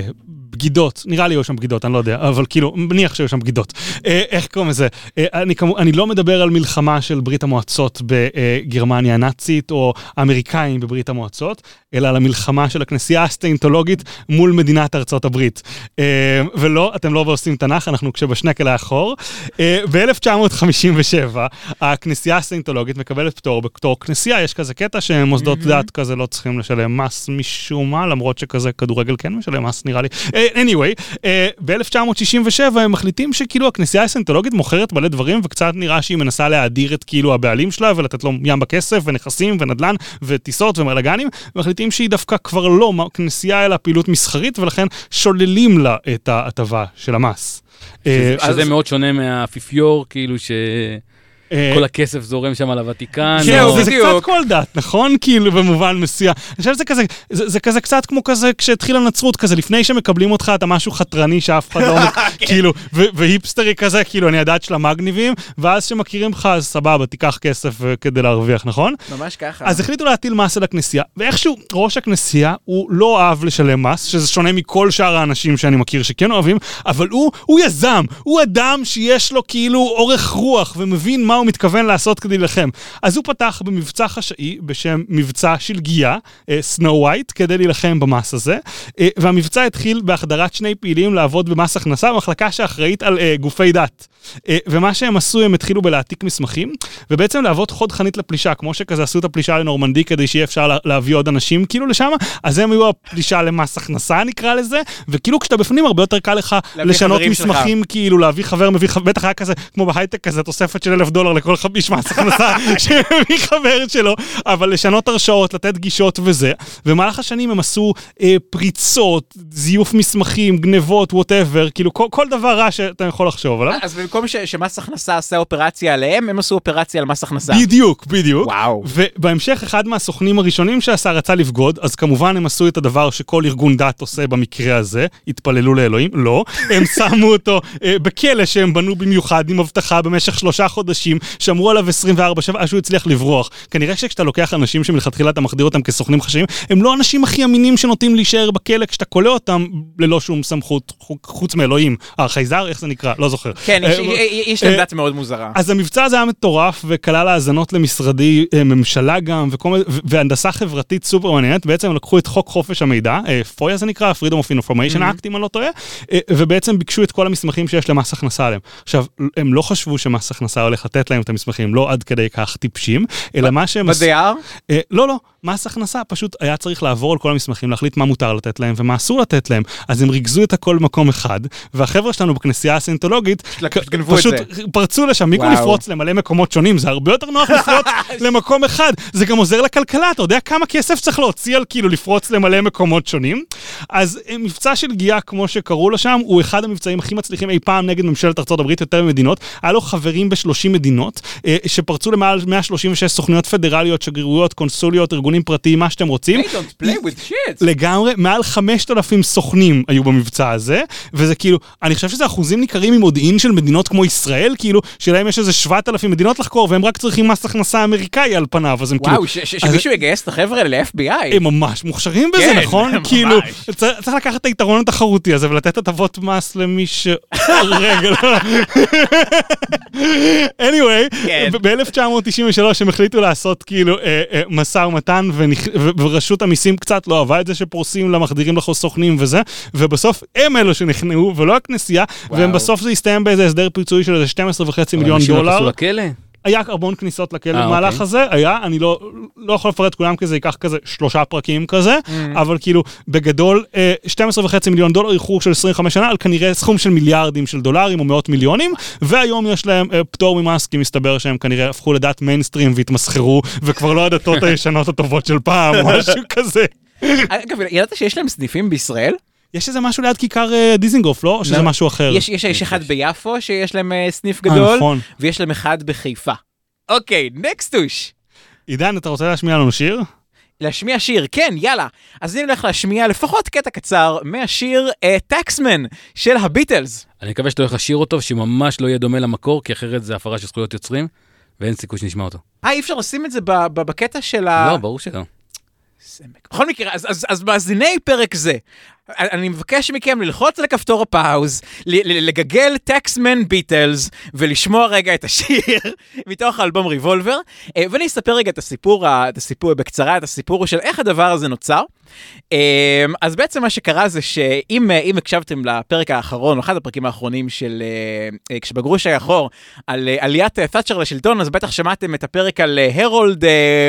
בגידות, נראה לי היו שם בגידות, אני לא יודע, אבל כאילו, מניח שהיו שם בגידות. אה, איך קוראים לזה? אה, אני, כמו, אני לא מדבר על מלחמה של ברית המועצות בגרמניה הנאצית, או האמריקאים בברית המועצות, אלא על המלחמה של הכנסייה הסטיינטולוגית מול מדינת ארצות הברית. אה, ולא, אתם לא עושים תנ"ך, אנחנו כשבשנקל האחור. אה, ב-1957, הכנסייה הסטיינטולוגית מקבלת פטור בתור כנסייה, יש כזה קטע שמוסדות דת כזה לא צריכים לשלם מס משום מה, למרות שכזה כדורגל כן משלם מס נראה לי. אה, anyway, אה, ב-1967 הם מחליטים שכאילו הכנסייה הסטיינטולוגית מוכרת מלא דברים וקצת נראה שהיא מנסה להאדיר את כאילו הבעלים שלה ולתת לו ים בכסף ונכסים ונדל"ן וטיסות ומרלגנים, ומחליטים שהיא דווקא כבר לא כנסייה אלא פעילות מסחרית ולכן שוללים לה את ההטבה של המס. אה, שזה מאוד שונה מהאפיפיור, כאילו שכל אה, הכסף זורם שם על הוותיקן. כן, או- זה. קצת כל דת, נכון? כאילו במובן מסוים. אני חושב שזה כזה, זה זה כזה קצת כמו כזה כשהתחילה הנצרות כזה, לפני שמקבלים אותך אתה משהו חתרני שאף אחד לא, כן. כאילו, והיפסטרי כזה, כאילו אני הדת של המגניבים, ואז שמכירים לך אז סבבה, תיקח כסף אה, כדי להרוויח, נכון? ממש ככה. אז החליטו להטיל מס על הכנסייה, ואיכשהו ראש הכנסייה הוא לא אהב לשלם מס, שזה שונה מכל שאר האנשים שאני מכיר שכן אוהבים, אבל הוא, הוא יזם, הוא אדם שיש לו כאילו אורך רוח ומבין מה הוא מתכוון לעשות כדי להילחם. אז הוא פתח במבצע חשאי בשם מבצע שלגיה, סנו ווייט, כדי להילחם במס הזה, אה, והמבצע התחיל בהחדרת שני פעילים לעבוד במס הכנסה, במחלקה שאחראית על אה, גופי דת. אה, ומה שהם עשו, הם התחילו בלהעתיק מסמכים, ובעצם להוות חוד חנית לפלישה, כמו שכזה עשו את הפלישה לנורמנדי כדי שיהיה אפשר לה- להביא עוד אנשים כאילו לשם, אז הם היו הפלישה למס הכנסה נקרא לזה, וכאילו כשאתה בפנים הרבה יותר קל לך לשנות חברים שלך. מסמכים, כאילו להביא חבר מביא בטח היה כזה, כמו בהייטק כזה, תוספת של אלף דולר לכל חביש מס הכנסה שמביא חבר שלו, אבל לשנות הרשאות, לתת גישות וזה, במהלך השנים הם עשו אה, פריצות, זיוף מסמכים, גנבות, ווטאבר, כאילו כל, כל דבר רע שאתה יכול לחשוב עליו. אז במקום ש- שמס הכנסה עשה אופרציה עליהם, הם עשו אופרציה על מס הכנסה. בדיוק, בדיוק. וואו. ובהמשך אחד מהסוכנים הראשונים שעשה רצה לבגוד, אז כמובן הם עשו את הדבר שכל ארגון דת עושה במקרה הזה, התפללו לאלוהים, לא, הם שמו אותו אה, בכלא שהם בנו במיוחד עם אבטחה במשך שלושה חודשים, שמרו עליו 24/7 עד שהוא הצליח לברוח. כנראה שכשאתה לוקח אנשים שמלכתחילה אתה מחדיר אותם כסוכנים חשאיים, הם לא האנשים הכי אמינים שנוטים להישאר בכלא כשאתה כולא אותם ללא שום סמכות, חוץ מאלוהים. החייזר, איך זה נקרא? לא זוכר. כן, יש- אה, להם אה, דת מאוד מוזרה. אז המבצע הזה היה מטורף וכלל האזנות למשרדי אה, ממשלה גם והנדסה חברתית סופר מעניינת. בעצם לקחו את חוק חופש המידע, אה, פויה זה נקרא, Freedom of Information Act אם אני לא טועה, אה, ובעצם ביקשו את כל המסמכים שיש למס הכנסה עליהם. עכשיו, הם לא חשבו שמס הכנסה הולך לתת להם את המסמכים, לא עד כדי כך טיפשים, אלא מה שהם. בדייר? אה, לא, לא, מס הכנסה פשוט היה צריך לעבור על כל המסמכים, להחליט מה מותר לתת להם ומה אסור לתת להם. אז הם ריכזו את הכל במקום אחד, והחבר'ה שלנו בכנסייה הסינטולוגית, פשוט. פרצו לשם, במקום. לפרוץ למלא מקומות שונים, זה הרבה יותר נוח לפרוץ למקום אחד, זה גם עוזר לכלכלה, אתה יודע כמה כסף צריך להוציא על כאילו לפרוץ למלא מקומות שונים? אז אה, מבצע של גיאה, כמו שקראו לו שם, הוא אחד המבצעים הכי מצליחים אי פעם נגד ממשלת ארצות הברית, יותר ממדינות, היה לו חברים ב-30 מדינות, אה, שפרצו למעל 136 סוכנויות פדרליות, שגרירויות, קונסוליות, ארגוני ארגונים פרטיים, מה שאתם רוצים. They don't play with shit. לגמרי, מעל 5,000 סוכנים היו במבצע הזה, וזה כאילו, אני חושב שזה אחוזים ניכרים ממודיעין של מדינות כמו ישראל, כאילו, שלהם יש איזה 7,000 מדינות לחקור, והם רק צריכים מס הכנסה אמריקאי על פניו, אז הם כאילו... וואו, ש- ש- שמישהו יגייס את החבר'ה ל-FBI. הם ממש מוכשרים בזה, כן, נכון? ממש. כאילו, צריך צריך לקחת את היתרון התחרותי הזה ולתת הטבות מס למי ש... רגע, לא. anyway, כן. ב-1993 הם החליטו לעשות כאילו אה, אה, משא ומתן ונכ- ו- ורשות המיסים קצת לא אהבה את זה שפורסים לה, מחדירים לך סוכנים וזה, ובסוף הם אלו שנכנעו ולא הכנסייה, והם. בסוף זה הסתיים באיזה הסדר פיצוי של איזה 12 וחצי מיליון אנשים לא דולר. נכנסו לכלא? היה המון כניסות לכלא אה, במהלך אוקיי. הזה, היה, אני לא, לא יכול לפרט כולם כי זה ייקח כזה שלושה פרקים כזה, Mm. אבל כאילו בגדול אה, 12 וחצי מיליון דולר איחור של 25 שנה על כנראה סכום של מיליארדים של דולרים או מאות מיליונים, והיום יש להם אה, פטור ממס כי מסתבר שהם כנראה הפכו לדת מיינסטרים והתמסחרו, וכבר לא הדתות הישנות הטובות של פעם או משהו כזה. אגב, ידעת שיש להם סניפים בישראל? יש איזה משהו ליד כיכר אה, דיזינגוף, לא? או שזה לא. משהו אחר? יש, יש, יש אחד ביפו שיש להם אה, סניף אה, גדול, נכון. ויש להם אחד בחיפה. אוקיי, נקסטוש. עידן, אתה רוצה להשמיע לנו שיר? להשמיע שיר, כן, יאללה. אז אני הולך להשמיע לפחות קטע קצר מהשיר טקסמן של הביטלס. אני מקווה שאתה הולך לשיר אותו, שממש לא יהיה דומה למקור, כי אחרת זה הפרה של זכויות יוצרים, ואין סיכוי שנשמע אותו. אה, אי אפשר לשים את זה ב- ב- בקטע של ה... לא, ברור שלא. בכל מקרה, אז, אז, אז מאזיני פרק זה, אני מבקש מכם ללחוץ על הכפתור הפאוז, לגגל טקסמן ביטלס ולשמוע רגע את השיר מתוך האלבום ריבולבר, אה, ואני אספר רגע את הסיפור, את הסיפור בקצרה, את הסיפור של איך הדבר הזה נוצר. אה, אז בעצם מה שקרה זה שאם אה, הקשבתם לפרק האחרון, או אחד הפרקים האחרונים של כשבגרוש היה חור, על עליית תאצ'ר לשלטון, אז בטח שמעתם את הפרק על הרולד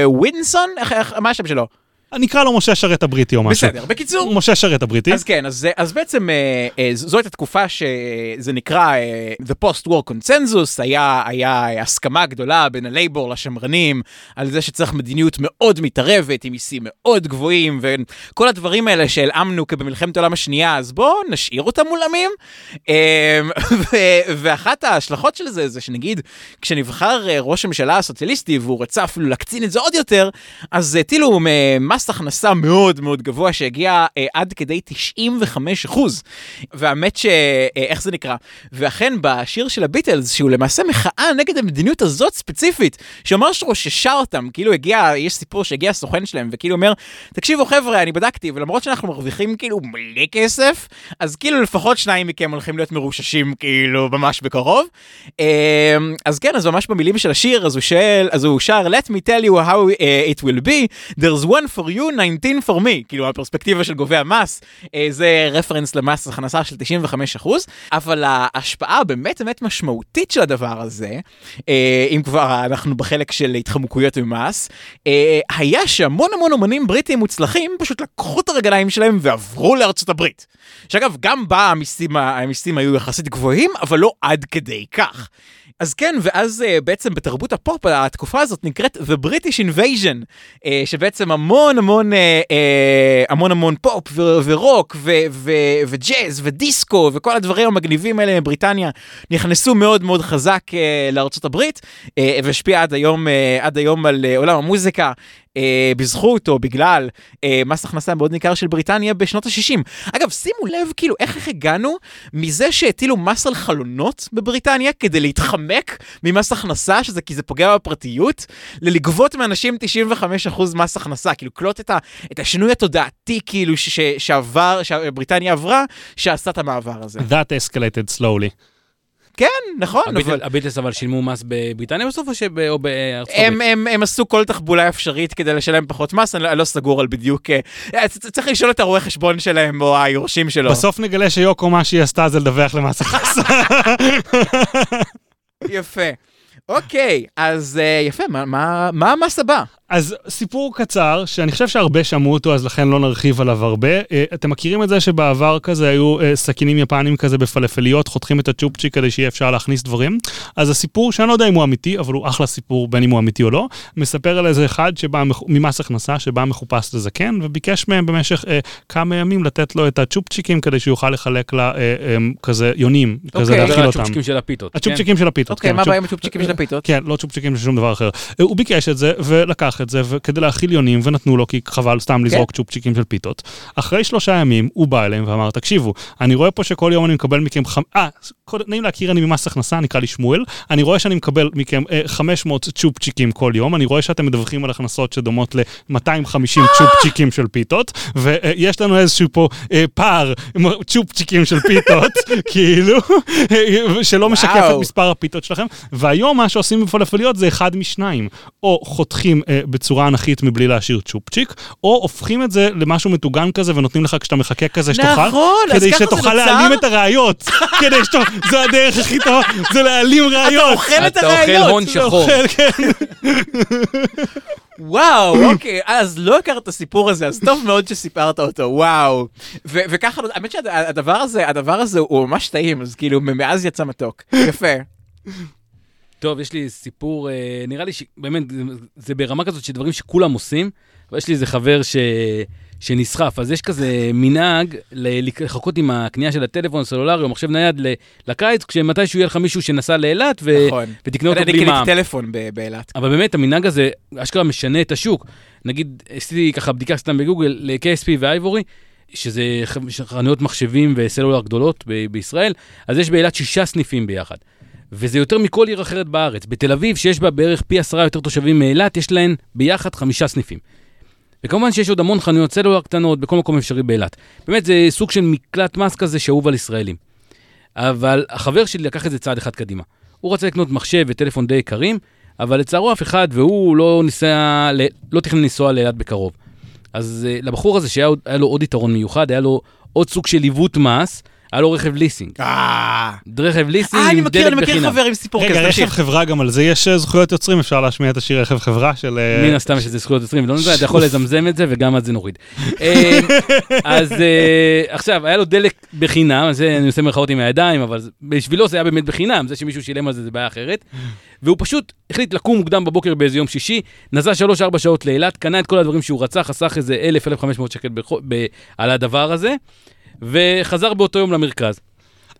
ווינסון, מה השם שלו? נקרא לו משה שרת הבריטי או משהו. בסדר, בקיצור. משה שרת הבריטי. אז כן, אז, אז בעצם אה, אה, זו הייתה תקופה שזה נקרא אה, The Post-War Consensus, היה, היה הסכמה גדולה בין הלייבור לשמרנים על זה שצריך מדיניות מאוד מתערבת, עם מיסים מאוד גבוהים, וכל הדברים האלה שהלאמנו כבמלחמת העולם השנייה, אז בואו נשאיר אותם מולאמים. ואחת ההשלכות של זה, זה שנגיד, כשנבחר ראש הממשלה הסוציאליסטי, והוא רצה אפילו להקצין את זה עוד יותר, אז הטילו אה, מס הכנסה מאוד מאוד גבוה שהגיע אה, עד כדי 95 אחוז. והאמת ש... אה, איך זה נקרא? ואכן בשיר של הביטלס, שהוא למעשה מחאה נגד המדיניות הזאת ספציפית, שממש רוששה אותם, כאילו הגיע, יש סיפור שהגיע הסוכן שלהם, וכאילו אומר, תקשיבו חבר'ה, אני בדקתי, ולמרות שאנחנו מרוויחים כאילו מלא כסף, אז כאילו לפחות שניים מכם הולכים להיות מרוששים כאילו ממש בקרוב. אה, אז כן, אז ממש במילים של השיר, אז הוא של, אז הוא שר, let me tell you how uh, it will be, there's one for you, 19 for me, כאילו הפרספקטיבה של גובה המס, אה, זה רפרנס למס הכנסה של 95 אחוז, אבל ההשפעה הבאמת באמת משמעותית של הדבר הזה, אה, אם כבר אנחנו בחלק של התחמקויות ממס, אה, היה שהמון המון אומנים בריטים מוצלחים פשוט לקחו את הרגליים שלהם ועברו לארצות הברית. שאגב, גם בה המיסים, המיסים היו יחסית גבוהים, אבל לא עד כדי כך. אז כן, ואז uh, בעצם בתרבות הפופ התקופה הזאת נקראת The British Invasion, uh, שבעצם המון המון uh, המון המון פופ ורוק וג'אז ודיסקו וכל הדברים המגניבים האלה מבריטניה נכנסו מאוד מאוד חזק לארצות הברית והשפיע עד היום, עד היום על עולם המוזיקה. Uh, בזכות או בגלל uh, מס הכנסה מאוד ניכר של בריטניה בשנות ה-60. אגב, שימו לב כאילו איך, איך הגענו מזה שהטילו מס על חלונות בבריטניה כדי להתחמק ממס הכנסה, שזה כי זה פוגע בפרטיות, ללגבות מאנשים 95% מס הכנסה, כאילו קלוט את, ה, את השינוי התודעתי כאילו ש, שעבר, שבריטניה עברה, שעשה את המעבר הזה. That escalated slowly. כן, נכון, הביטל- אבל... הביטלס אבל שילמו מס בבריטניה בסוף או שב- או בארצות הם, הברית? הם, הם עשו כל תחבולה אפשרית כדי לשלם פחות מס, אני לא, לא סגור על בדיוק... אה, צ- צריך לשאול את הרואה חשבון שלהם או היורשים שלו. בסוף נגלה שיוקו מה שהיא עשתה זה לדווח למס הכנסה. יפה. אוקיי, אז אה, יפה, מה, מה, מה המס הבא? אז סיפור קצר, שאני חושב שהרבה שמעו אותו, אז לכן לא נרחיב עליו הרבה. אה, אתם מכירים את זה שבעבר כזה היו אה, סכינים יפנים כזה בפלפליות, חותכים את הצ'ופצ'יק כדי שיהיה אפשר להכניס דברים? אז הסיפור, שאני לא יודע אם הוא אמיתי, אבל הוא אחלה סיפור, בין אם הוא אמיתי או לא, מספר על איזה אחד שבא ממס הכנסה, שבא מחופש לזקן, וביקש מהם במשך אה, כמה ימים לתת לו את הצ'ופצ'יקים כדי שהוא יוכל לחלק לה אה, אה, כזה יונים, כזה אוקיי. להאכיל זה אותם. הצ'ופצ'יקים של הפיתות. כן? הצ'ופצ'יקים של הפיתות. אוקיי, כן, הפיתות? כן, לא צ'ופצ'יקים של שום דבר אחר. הוא ביקש את זה ולקח לקח את זה כדי להאכיל יונים ונתנו לו כי חבל סתם לזרוק צ'ופצ'יקים של פיתות. אחרי שלושה ימים הוא בא אליהם ואמר תקשיבו אני רואה פה שכל יום אני מקבל מכם חמ... אה, נעים להכיר אני ממס הכנסה נקרא לי שמואל אני רואה שאני מקבל מכם אה, 500 צ'ופצ'יקים כל יום אני רואה שאתם מדווחים על הכנסות שדומות ל-250 צ'ופצ'יקים של פיתות ויש לנו איזשהו פה אה, פער צ'ופצ'יקים של פיתות כאילו אה, שלא משקף את. מספר הפיתות שלכם והיום מה שעושים בפלאפליות זה אחד משניים או חותכים אה, בצורה אנכית מבלי להשאיר צ'ופצ'יק או הופכים את זה למשהו מטוגן כזה ונותנים לך כשאתה מחכה כזה שתאכל נכון, אז כדי ככה זה שתוכל נוצר? להעלים את הראיות כדי שתוכל זו הדרך הכי טובה זה להעלים ראיות. אוכל את אתה אוכל הראיות. הון שחור. אוכל, כן. וואו, אוקיי, אז לא הכרת את הסיפור הזה, אז טוב מאוד שסיפרת אותו, וואו. ו- וככה, האמת שהדבר הזה, הדבר הזה הוא ממש טעים, אז כאילו, מאז יצא מתוק. יפה. טוב, יש לי סיפור, אה, נראה לי שבאמת, זה- ברמה כזאת שדברים שכולם עושים, אבל יש לי איזה חבר ש... שנסחף, אז יש כזה מנהג לחכות עם הקנייה של הטלפון הסלולרי או מחשב נייד לקיץ, כשמתישהו יהיה לך מישהו שנסע לאילת ו... נכון. ותקנה אותו אני בלי קניתי מע"מ. טלפון ב- באילת. אבל באמת, המנהג הזה אשכרה משנה את השוק. נגיד, עשיתי ככה בדיקה סתם בגוגל ל-KSP ואייבורי, שזה חנויות מחשבים וסלולר גדולות ב- בישראל, אז יש באילת שישה סניפים ביחד. וזה יותר מכל עיר אחרת בארץ. בתל אביב, שיש בה בערך פי עשרה יותר תושבים מאילת, יש להן ביחד חמישה סניפים. וכמובן שיש עוד המון חנויות סלולר קטנות בכל מקום אפשרי באילת. באמת, זה סוג של מקלט מס כזה שאהוב על ישראלים. אבל החבר שלי לקח את זה צעד אחד קדימה. הוא רצה לקנות מחשב וטלפון די יקרים, אבל לצערו אף אחד, והוא לא ניסה, לא תכנן לנסוע לאילת בקרוב. אז uh, לבחור הזה שהיה לו עוד יתרון מיוחד, היה לו עוד סוג של עיוות מס, היה לו רכב ליסינג. אה, רכב ליסינג אה, אני עם מכיר, דלק אני מכיר בחינם. חבר עם סיפור רגע כזה, רכב תמשיך. חברה גם על זה יש אה, זכויות יוצרים אפשר להשמיע את השיר רכב חברה של אה, מן הסתם יש איזה זכויות יוצרים, ולא נדע, אתה יכול לזמזם את זה וגם את זה נוריד. אה, אז אה, עכשיו, היה לו דלק בחינם, זה אני עושה מירכאות עם הידיים, אבל בשבילו זה היה באמת בחינם, זה שמישהו שילם על זה זה בעיה אחרת. והוא פשוט החליט לקום מוקדם בבוקר באיזה יום שישי, נסע 3-4 שעות לאילת, קנה את כל הדברים שהוא רצה, חסך איזה 1,000-1,500 שקל בחו- ב- על הדבר הזה, וחזר באותו יום למרכז.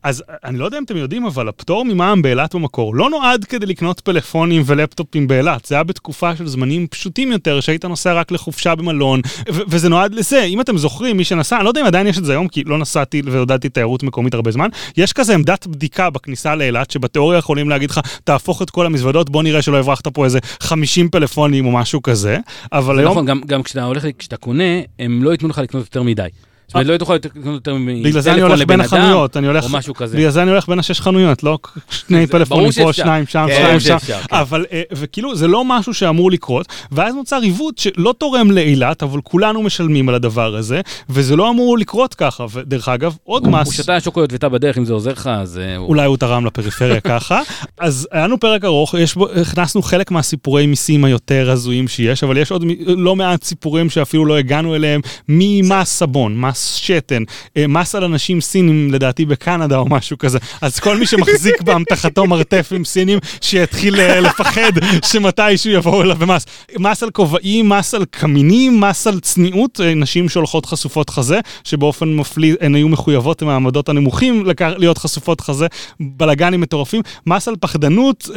אז אני לא יודע אם אתם יודעים, אבל הפטור ממע"מ באילת במקור לא נועד כדי לקנות פלאפונים ולפטופים באילת. זה היה בתקופה של זמנים פשוטים יותר, שהיית נוסע רק לחופשה במלון, ו- וזה נועד לזה. אם אתם זוכרים, מי שנסע, אני לא יודע אם עדיין יש את זה היום, כי לא נסעתי ועודדתי תיירות מקומית הרבה זמן, יש כזה עמדת בדיקה בכניסה לאילת, שבתיאוריה יכולים להגיד לך, תהפוך את כל המזוודות, בוא נראה שלא הברחת פה איזה 50 פלאפונים או משהו כזה. אבל היום... נכון, גם, גם כשאתה הולך, כשאתה קונה, הם לא ייתנו לך לקנות יותר מדי. זאת אומרת, לא תוכל לקנות יותר מטלפון לבן אדם, החנויות, אני הולך, או משהו כזה. בגלל זה אני הולך בין השש חנויות, לא שני פלאפונים פה. שניים שם, כן, שניים שם, כן. אבל, אה, וכאילו זה לא משהו שאמור לקרות, ואז נוצר עיוות שלא תורם לאילת, אבל כולנו משלמים על הדבר הזה, וזה לא אמור לקרות ככה, ודרך אגב, עוד הוא מס, שתה שוקולד ותה בדרך, אם זה עוזר לך, אז... אה, הוא- אולי הוא תרם לפריפריה ככה, אז היה לנו פרק ארוך, הכנסנו חלק מהסיפורי מיסים היותר הזויים שיש, אבל יש עוד לא מעט סיפורים שאפילו לא הגענו אליהם, ממס סבון, מס שתן, אה, מס על אנשים סינים לדעתי בקנדה או משהו כזה, אז כל מי שמחזיק באמתחתו מרתף עם סינים, שיתחיל אה, לפחד שמתישהו יבואו אליו במס. מס על כובעים, מס על קמינים, מס על צניעות, אה, נשים שהולכות חשופות חזה, שבאופן מפליא הן היו מחויבות מהמעמדות הנמוכים לקח- להיות חשופות חזה, בלאגנים מטורפים, מס על פחדנות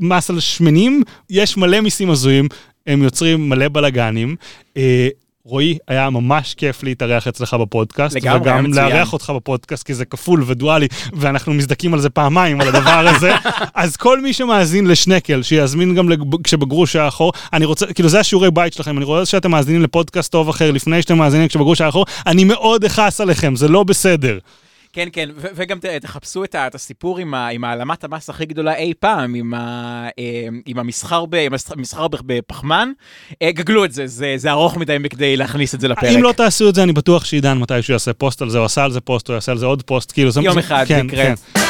ומס על שמנים, יש מלא מיסים הזויים, הם יוצרים מלא בלאגנים. רועי, היה ממש כיף להתארח אצלך בפודקאסט, לגמרי, היה וגם מצוין. לארח אותך בפודקאסט, כי זה כפול ודואלי, ואנחנו מזדכים על זה פעמיים, על הדבר הזה. אז כל מי שמאזין לשנקל, שיזמין גם לג- כשבגרוש היה אחור, אני רוצה, כאילו זה השיעורי בית שלכם, אני רואה שאתם מאזינים לפודקאסט טוב אחר לפני שאתם מאזינים כשבגרוש היה אחור, אני מאוד אכעס עליכם, זה לא בסדר. כן, כן, ו- וגם ת- תחפשו את ה- את הסיפור עם ה- עם העלמת המס הכי גדולה אי פעם, עם ה- אה, עם המסחר ב- המסחר ב- בפחמן. אה, גגלו את זה, זה זה ארוך מדי מכדי להכניס את זה לפרק. אם לא תעשו את זה, אני בטוח שעידן מתישהו יעשה פוסט על זה, הוא עשה על זה פוסט, הוא יעשה על זה עוד פוסט, כאילו זה... יום אחד כן, יקרה. כן.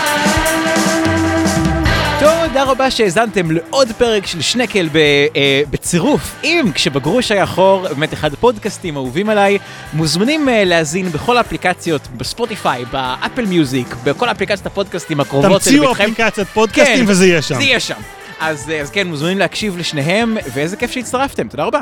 תודה רבה שהאזנתם לעוד פרק של שנקל ב, אה, בצירוף עם כשבגרוש היה חור, באמת אחד הפודקאסטים האהובים עליי. מוזמנים אה, להאזין בכל האפליקציות, בספוטיפיי, באפל מיוזיק, בכל אפליקציות הפודקאסטים הקרובות תמציאו לביתכם. אפליקציית פודקאסטים כן, וזה יהיה שם. זה יהיה שם. אז, אה, אז כן, מוזמנים להקשיב לשניהם, ואיזה כיף שהצטרפתם, תודה רבה.